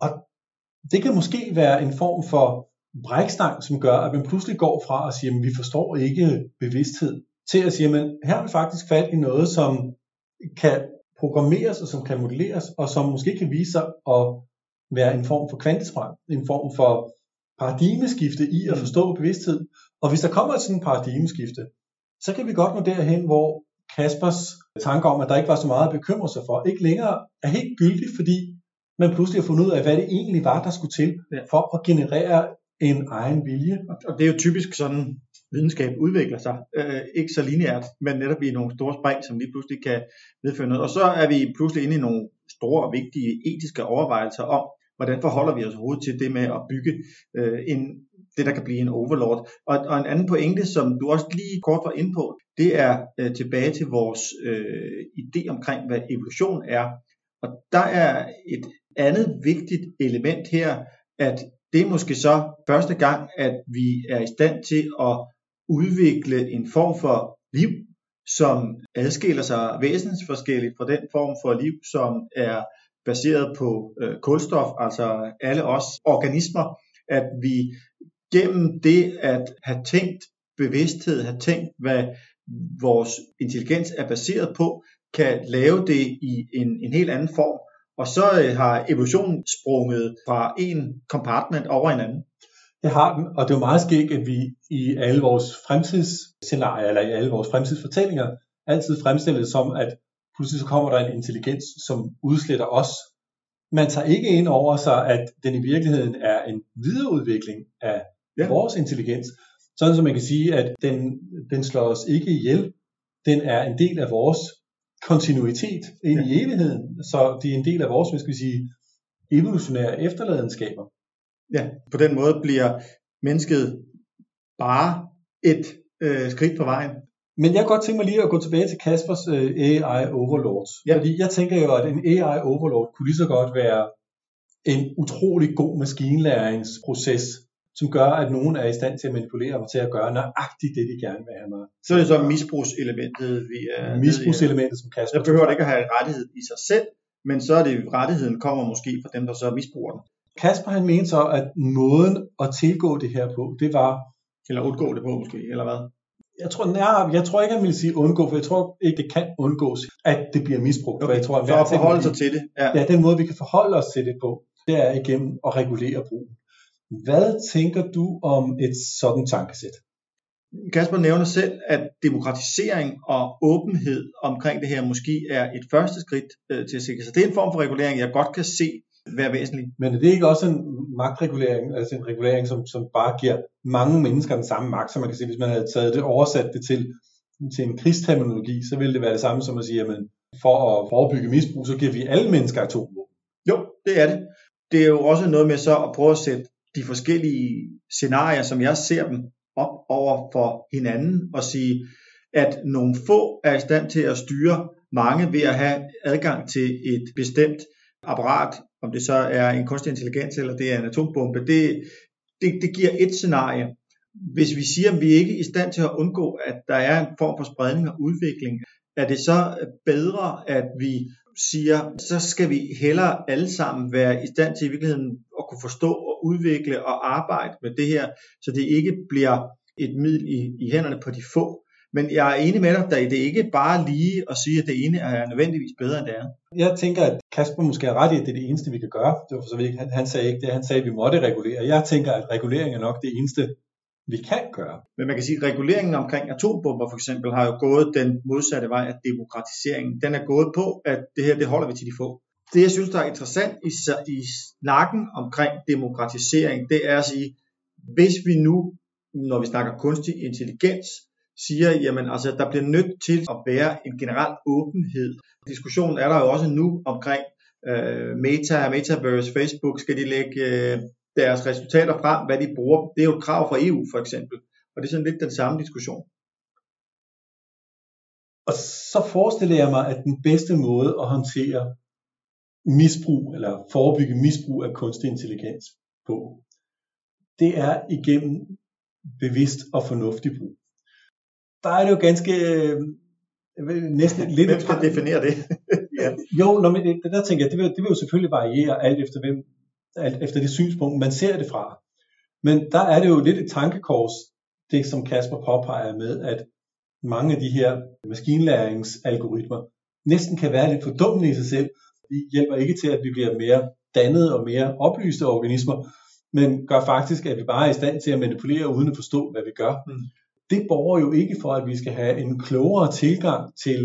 Og det kan måske være en form for brækstang, som gør, at man pludselig går fra at sige, at vi forstår ikke bevidsthed, til at sige, at her er faktisk fat i noget, som kan programmeres og som kan modelleres, og som måske kan vise sig at være en form for kvantesprang, en form for paradigmeskifte i at forstå bevidsthed. Og hvis der kommer et sådan paradigmeskifte, så kan vi godt nå derhen, hvor Kaspers tanker om, at der ikke var så meget at bekymre sig for, ikke længere er helt gyldig, fordi man pludselig har fundet ud af, hvad det egentlig var, der skulle til for at generere en egen vilje. Og det er jo typisk sådan, videnskab udvikler sig. Øh, ikke så lineært, men netop i nogle store spring, som lige pludselig kan medføre noget. Og så er vi pludselig inde i nogle store og vigtige etiske overvejelser om, hvordan forholder vi os overhovedet til det med at bygge øh, en, det, der kan blive en overlord. Og, og en anden pointe, som du også lige kort var inde på, det er øh, tilbage til vores øh, idé omkring, hvad evolution er. Og der er et andet vigtigt element her, at det er måske så første gang, at vi er i stand til at udvikle en form for liv, som adskiller sig væsensforskelligt fra den form for liv, som er baseret på øh, kulstof, altså alle os organismer, at vi gennem det at have tænkt bevidsthed, have tænkt, hvad vores intelligens er baseret på, kan lave det i en, en helt anden form, og så øh, har evolutionen sprunget fra en compartment over en anden. Det har den, og det er jo meget skægt, at vi i alle vores fremtidsscenarier, eller i alle vores fremtidsfortællinger, altid fremstiller det som, at pludselig så kommer der en intelligens, som udsletter os. Man tager ikke ind over sig, at den i virkeligheden er en videreudvikling af Ja. ja. vores intelligens. Sådan som man kan sige, at den, den slår os ikke ihjel. Den er en del af vores kontinuitet ind i evigheden. Så det er en del af vores, hvad skal vi sige, evolutionære efterladenskaber. Ja, på den måde bliver mennesket bare et øh, skridt på vejen. Men jeg godt tænke mig lige at gå tilbage til Kaspers øh, AI Overlords. Ja. Fordi jeg tænker jo, at en AI Overlord kunne lige så godt være en utrolig god maskinlæringsproces, som gør, at nogen er i stand til at manipulere mig til at gøre nøjagtigt det, de gerne vil have mig. Så er det så misbrugselementet, vi er. Misbrugselementet, som Kasper Så behøver det ikke at have rettighed i sig selv, men så er det rettigheden kommer måske fra dem, der så misbruger den. Kasper han mente så, at måden at tilgå det her på, det var, Eller undgå det på måske, eller hvad? Jeg tror, nej, jeg tror ikke, han ville sige undgå, for jeg tror ikke, det kan undgås, at det bliver misbrugt. For jeg tror, at hver at forholde sig til det. Ja. Ja, den måde, vi kan forholde os til det på, det er igennem at regulere brugen. Hvad tænker du om et sådan tankesæt? Kasper nævner selv, at demokratisering og åbenhed omkring det her måske er et første skridt øh, til at sikre sig. Det er en form for regulering, jeg godt kan se være væsentlig. Men er det ikke også en magtregulering, altså en regulering, som, som bare giver mange mennesker den samme magt, som man kan sige, hvis man havde taget det, oversat det til, til en krigsterminologi, så ville det være det samme som at sige, at for at forebygge misbrug, så giver vi alle mennesker atomvåben. Jo, det er det. Det er jo også noget med så at prøve at sætte de forskellige scenarier, som jeg ser dem, op over for hinanden og sige, at nogle få er i stand til at styre mange ved at have adgang til et bestemt apparat, om det så er en kunstig intelligens eller det er en atombombe, det, det, det giver et scenarie. Hvis vi siger, at vi ikke er i stand til at undgå, at der er en form for spredning og udvikling, er det så bedre, at vi siger, så skal vi hellere alle sammen være i stand til i virkeligheden at kunne forstå og udvikle og arbejde med det her, så det ikke bliver et middel i, i hænderne på de få. Men jeg er enig med dig, at det er ikke bare lige at sige, at det ene er nødvendigvis bedre end det andet. Jeg tænker, at Kasper måske har ret i, at det er det eneste, vi kan gøre. Det var for så vidt ikke, han, han sagde ikke det, han sagde, at vi måtte regulere. Jeg tænker, at regulering er nok det eneste, vi kan gøre. Men man kan sige, at reguleringen omkring atombomber for eksempel har jo gået den modsatte vej af demokratiseringen. Den er gået på, at det her det holder vi til de få. Det jeg synes, der er interessant i, i snakken omkring demokratisering, det er at sige, hvis vi nu, når vi snakker kunstig intelligens, siger, jamen altså, der bliver nødt til at være en generel åbenhed. Diskussionen er der jo også nu omkring øh, Meta, Metaverse, Facebook, skal de lægge øh, deres resultater frem, hvad de bruger. Det er jo et krav fra EU for eksempel. Og det er sådan lidt den samme diskussion. Og så forestiller jeg mig, at den bedste måde at håndtere misbrug, eller forebygge misbrug af kunstig intelligens på, det er igennem bevidst og fornuftig brug. Der er det jo ganske øh, jeg ved, næsten lidt... Hvem skal definere det? *laughs* ja. Jo, når man, det der tænker jeg, det vil, det vil jo selvfølgelig variere alt efter, hvem, alt efter det synspunkt, man ser det fra. Men der er det jo lidt et tankekors, det som Kasper påpeger med, at mange af de her maskinlæringsalgoritmer næsten kan være lidt fordummende i sig selv. De hjælper ikke til, at vi bliver mere dannede og mere oplyste organismer, men gør faktisk, at vi bare er i stand til at manipulere uden at forstå, hvad vi gør. Mm. Det borger jo ikke for, at vi skal have en klogere tilgang til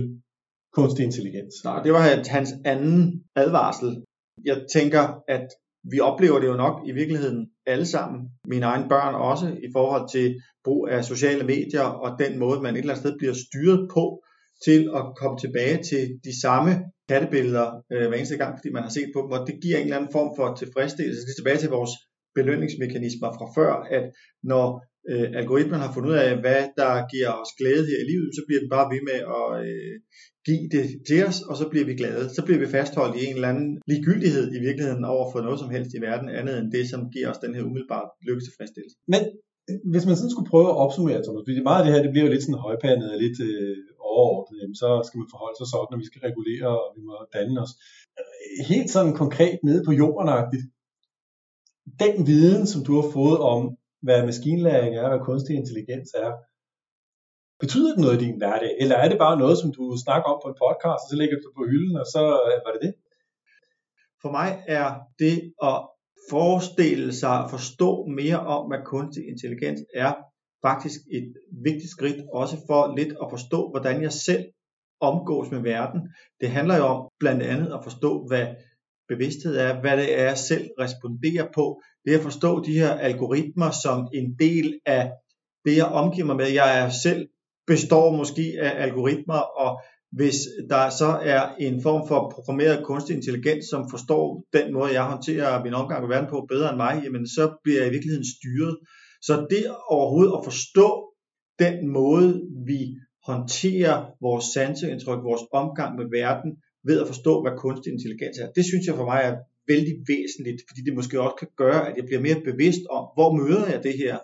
kunstig intelligens. Nej, det var hans anden advarsel. Jeg tænker, at vi oplever det jo nok i virkeligheden alle sammen, mine egne børn også, i forhold til brug af sociale medier og den måde, man et eller andet sted bliver styret på til at komme tilbage til de samme kattebilleder øh, hver eneste gang, fordi man har set på dem, og det giver en eller anden form for tilfredsstillelse. Det er tilbage til vores belønningsmekanismer fra før, at når øh, algoritmen har fundet ud af, hvad der giver os glæde her i livet, så bliver den bare ved med at øh, give det til os, og så bliver vi glade. Så bliver vi fastholdt i en eller anden ligegyldighed i virkeligheden over for noget som helst i verden, andet end det, som giver os den her umiddelbare lykketilfredsstillelse. Men øh, hvis man sådan skulle prøve at opsummere, Thomas, fordi meget af det her, det bliver jo lidt sådan højpandet og lidt øh, overordnet, jamen, så skal man forholde sig sådan, at vi skal regulere, og vi må danne os. Øh, helt sådan konkret nede på jorden den viden, som du har fået om, hvad maskinlæring er, hvad kunstig intelligens er, betyder det noget i din hverdag? Eller er det bare noget, som du snakker om på en podcast, og så lægger du det på hylden, og så øh, var det det? For mig er det at forestille sig at forstå mere om, hvad kunstig intelligens er, faktisk et vigtigt skridt, også for lidt at forstå, hvordan jeg selv omgås med verden. Det handler jo om blandt andet at forstå, hvad bevidsthed er, hvad det er, jeg selv responderer på. Det er at forstå de her algoritmer som en del af det, jeg omgiver mig med. Jeg er selv består måske af algoritmer, og hvis der så er en form for programmeret kunstig intelligens, som forstår den måde, jeg håndterer min omgang med verden på bedre end mig, jamen så bliver jeg i virkeligheden styret. Så det overhovedet at forstå den måde, vi håndterer vores sanseindtryk, vores omgang med verden, ved at forstå, hvad kunstig intelligens er. Det synes jeg for mig er vældig væsentligt, fordi det måske også kan gøre, at jeg bliver mere bevidst om, hvor møder jeg det her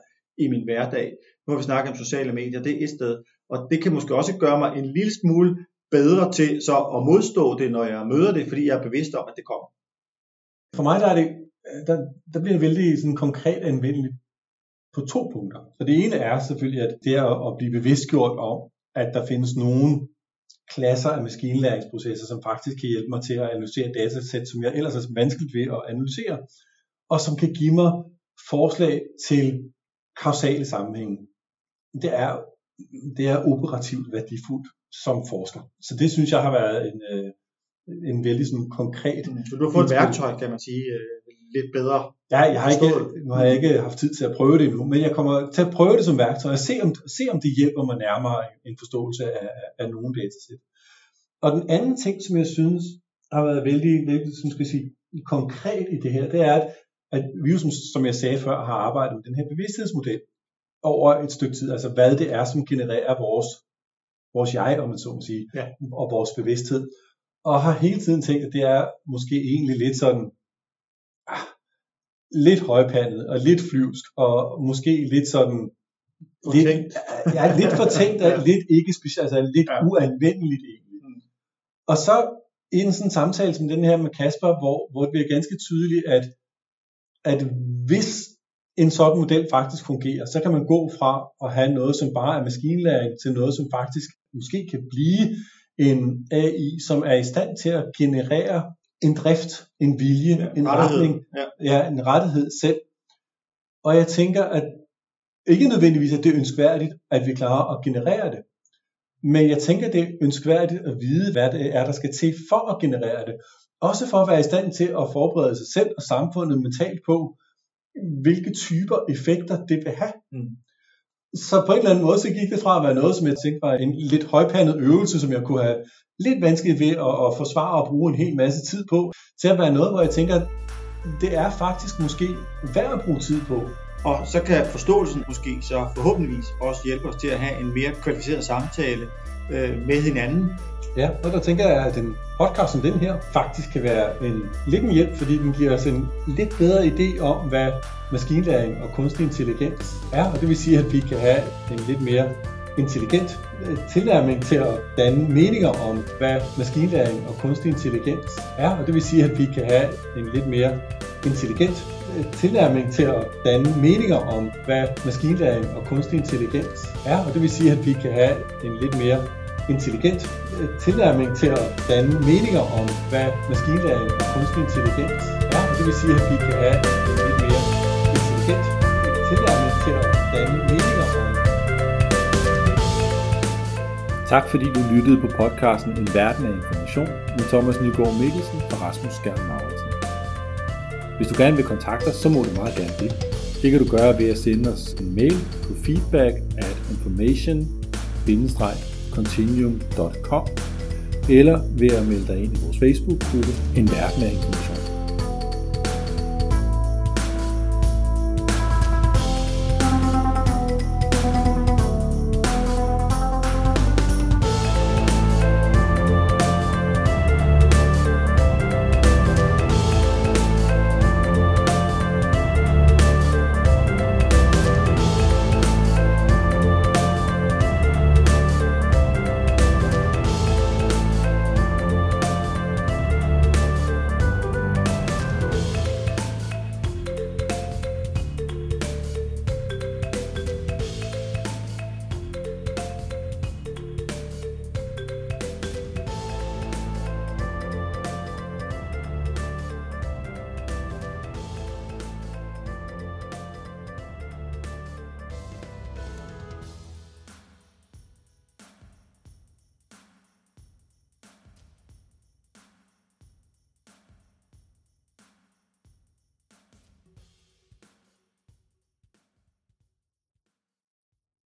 i min hverdag. Nu har vi snakket om sociale medier, det er et sted, og det kan måske også gøre mig en lille smule bedre til så at modstå det, når jeg møder det, fordi jeg er bevidst om, at det kommer. For mig der er det, øh, der, der bliver det vældig sådan konkret anvendeligt på to punkter. Så det ene er selvfølgelig, at det er at blive bevidstgjort om, at der findes nogen klasser af maskinlæringsprocesser, som faktisk kan hjælpe mig til at analysere datasæt, som jeg ellers er vanskeligt ved at analysere, og som kan give mig forslag til kausale sammenhænge. Det er, det er operativt værdifuldt som forsker. Så det synes jeg har været en, øh, en vældig sådan konkret... Så du har fået et værktøj, kan man sige, øh, lidt bedre. Ja, jeg har ikke, nu har jeg ikke haft tid til at prøve det endnu, men jeg kommer til at prøve det som værktøj og se om, se om det hjælper mig nærmere en forståelse af, af nogle datasæt. Og den anden ting, som jeg synes har været vældig, vældig som skal sige, konkret i det her, det er, at, at vi jo, som, som jeg sagde før, har arbejdet med den her bevidsthedsmodel over et stykke tid, altså hvad det er, som genererer vores, vores jeg, om man så må sige, ja. og vores bevidsthed. Og har hele tiden tænkt, at det er måske egentlig lidt sådan, lidt højpandet og lidt flyvsk, og måske lidt sådan, lidt, ja, lidt fortænkt og lidt ikke specielt, altså lidt ja. uanvendeligt egentlig. Mm. Og så i en sådan samtale som den her med Kasper, hvor, hvor det bliver ganske tydeligt, at, at hvis en sådan model faktisk fungerer, så kan man gå fra at have noget, som bare er maskinlæring, til noget, som faktisk måske kan blive en AI, som er i stand til at generere en drift, en vilje, ja, en rettighed. retning, ja. ja, en rettighed selv. Og jeg tænker, at ikke nødvendigvis, at det er ønskværdigt, at vi klarer at generere det. Men jeg tænker, det er ønskværdigt at vide, hvad det er, der skal til for at generere det. Også for at være i stand til at forberede sig selv og samfundet mentalt på, hvilke typer effekter det vil have. Mm. Så på en eller anden måde, så gik det fra at være noget, som jeg tænkte var en lidt højpandet øvelse, som jeg kunne have lidt vanskeligt ved at, at forsvare og bruge en hel masse tid på, til at være noget, hvor jeg tænker, at det er faktisk måske værd at bruge tid på. Og så kan forståelsen måske så forhåbentligvis også hjælpe os til at have en mere kvalificeret samtale øh, med hinanden. Ja, og der tænker jeg, at en podcast som den her faktisk kan være en lidt en hjælp, fordi den giver os en lidt bedre idé om, hvad maskinlæring og kunstig intelligens er. Og det vil sige, at vi kan have en lidt mere intelligent øh, tilnærming til at danne meninger om, hvad maskinlæring og kunstig intelligens er. Og det vil sige, at vi kan have en lidt mere intelligent øh, tilnærming til at danne meninger om, hvad maskinlæring og kunstig intelligens er. Og det vil sige, at vi kan have en lidt mere intelligent øh, tilnærming til at danne meninger om, hvad maskinlæring og kunstig intelligens er. Og det vil sige, at vi kan have en lidt mere intelligent tilnærming til at danne meninger Tak fordi du lyttede på podcasten En Verden af Information med Thomas Nygaard Mikkelsen og Rasmus Skjern Hvis du gerne vil kontakte os, så må du meget gerne det. Det kan du gøre ved at sende os en mail på feedback at information-continuum.com eller ved at melde dig ind i vores Facebook-gruppe En Verden af Information.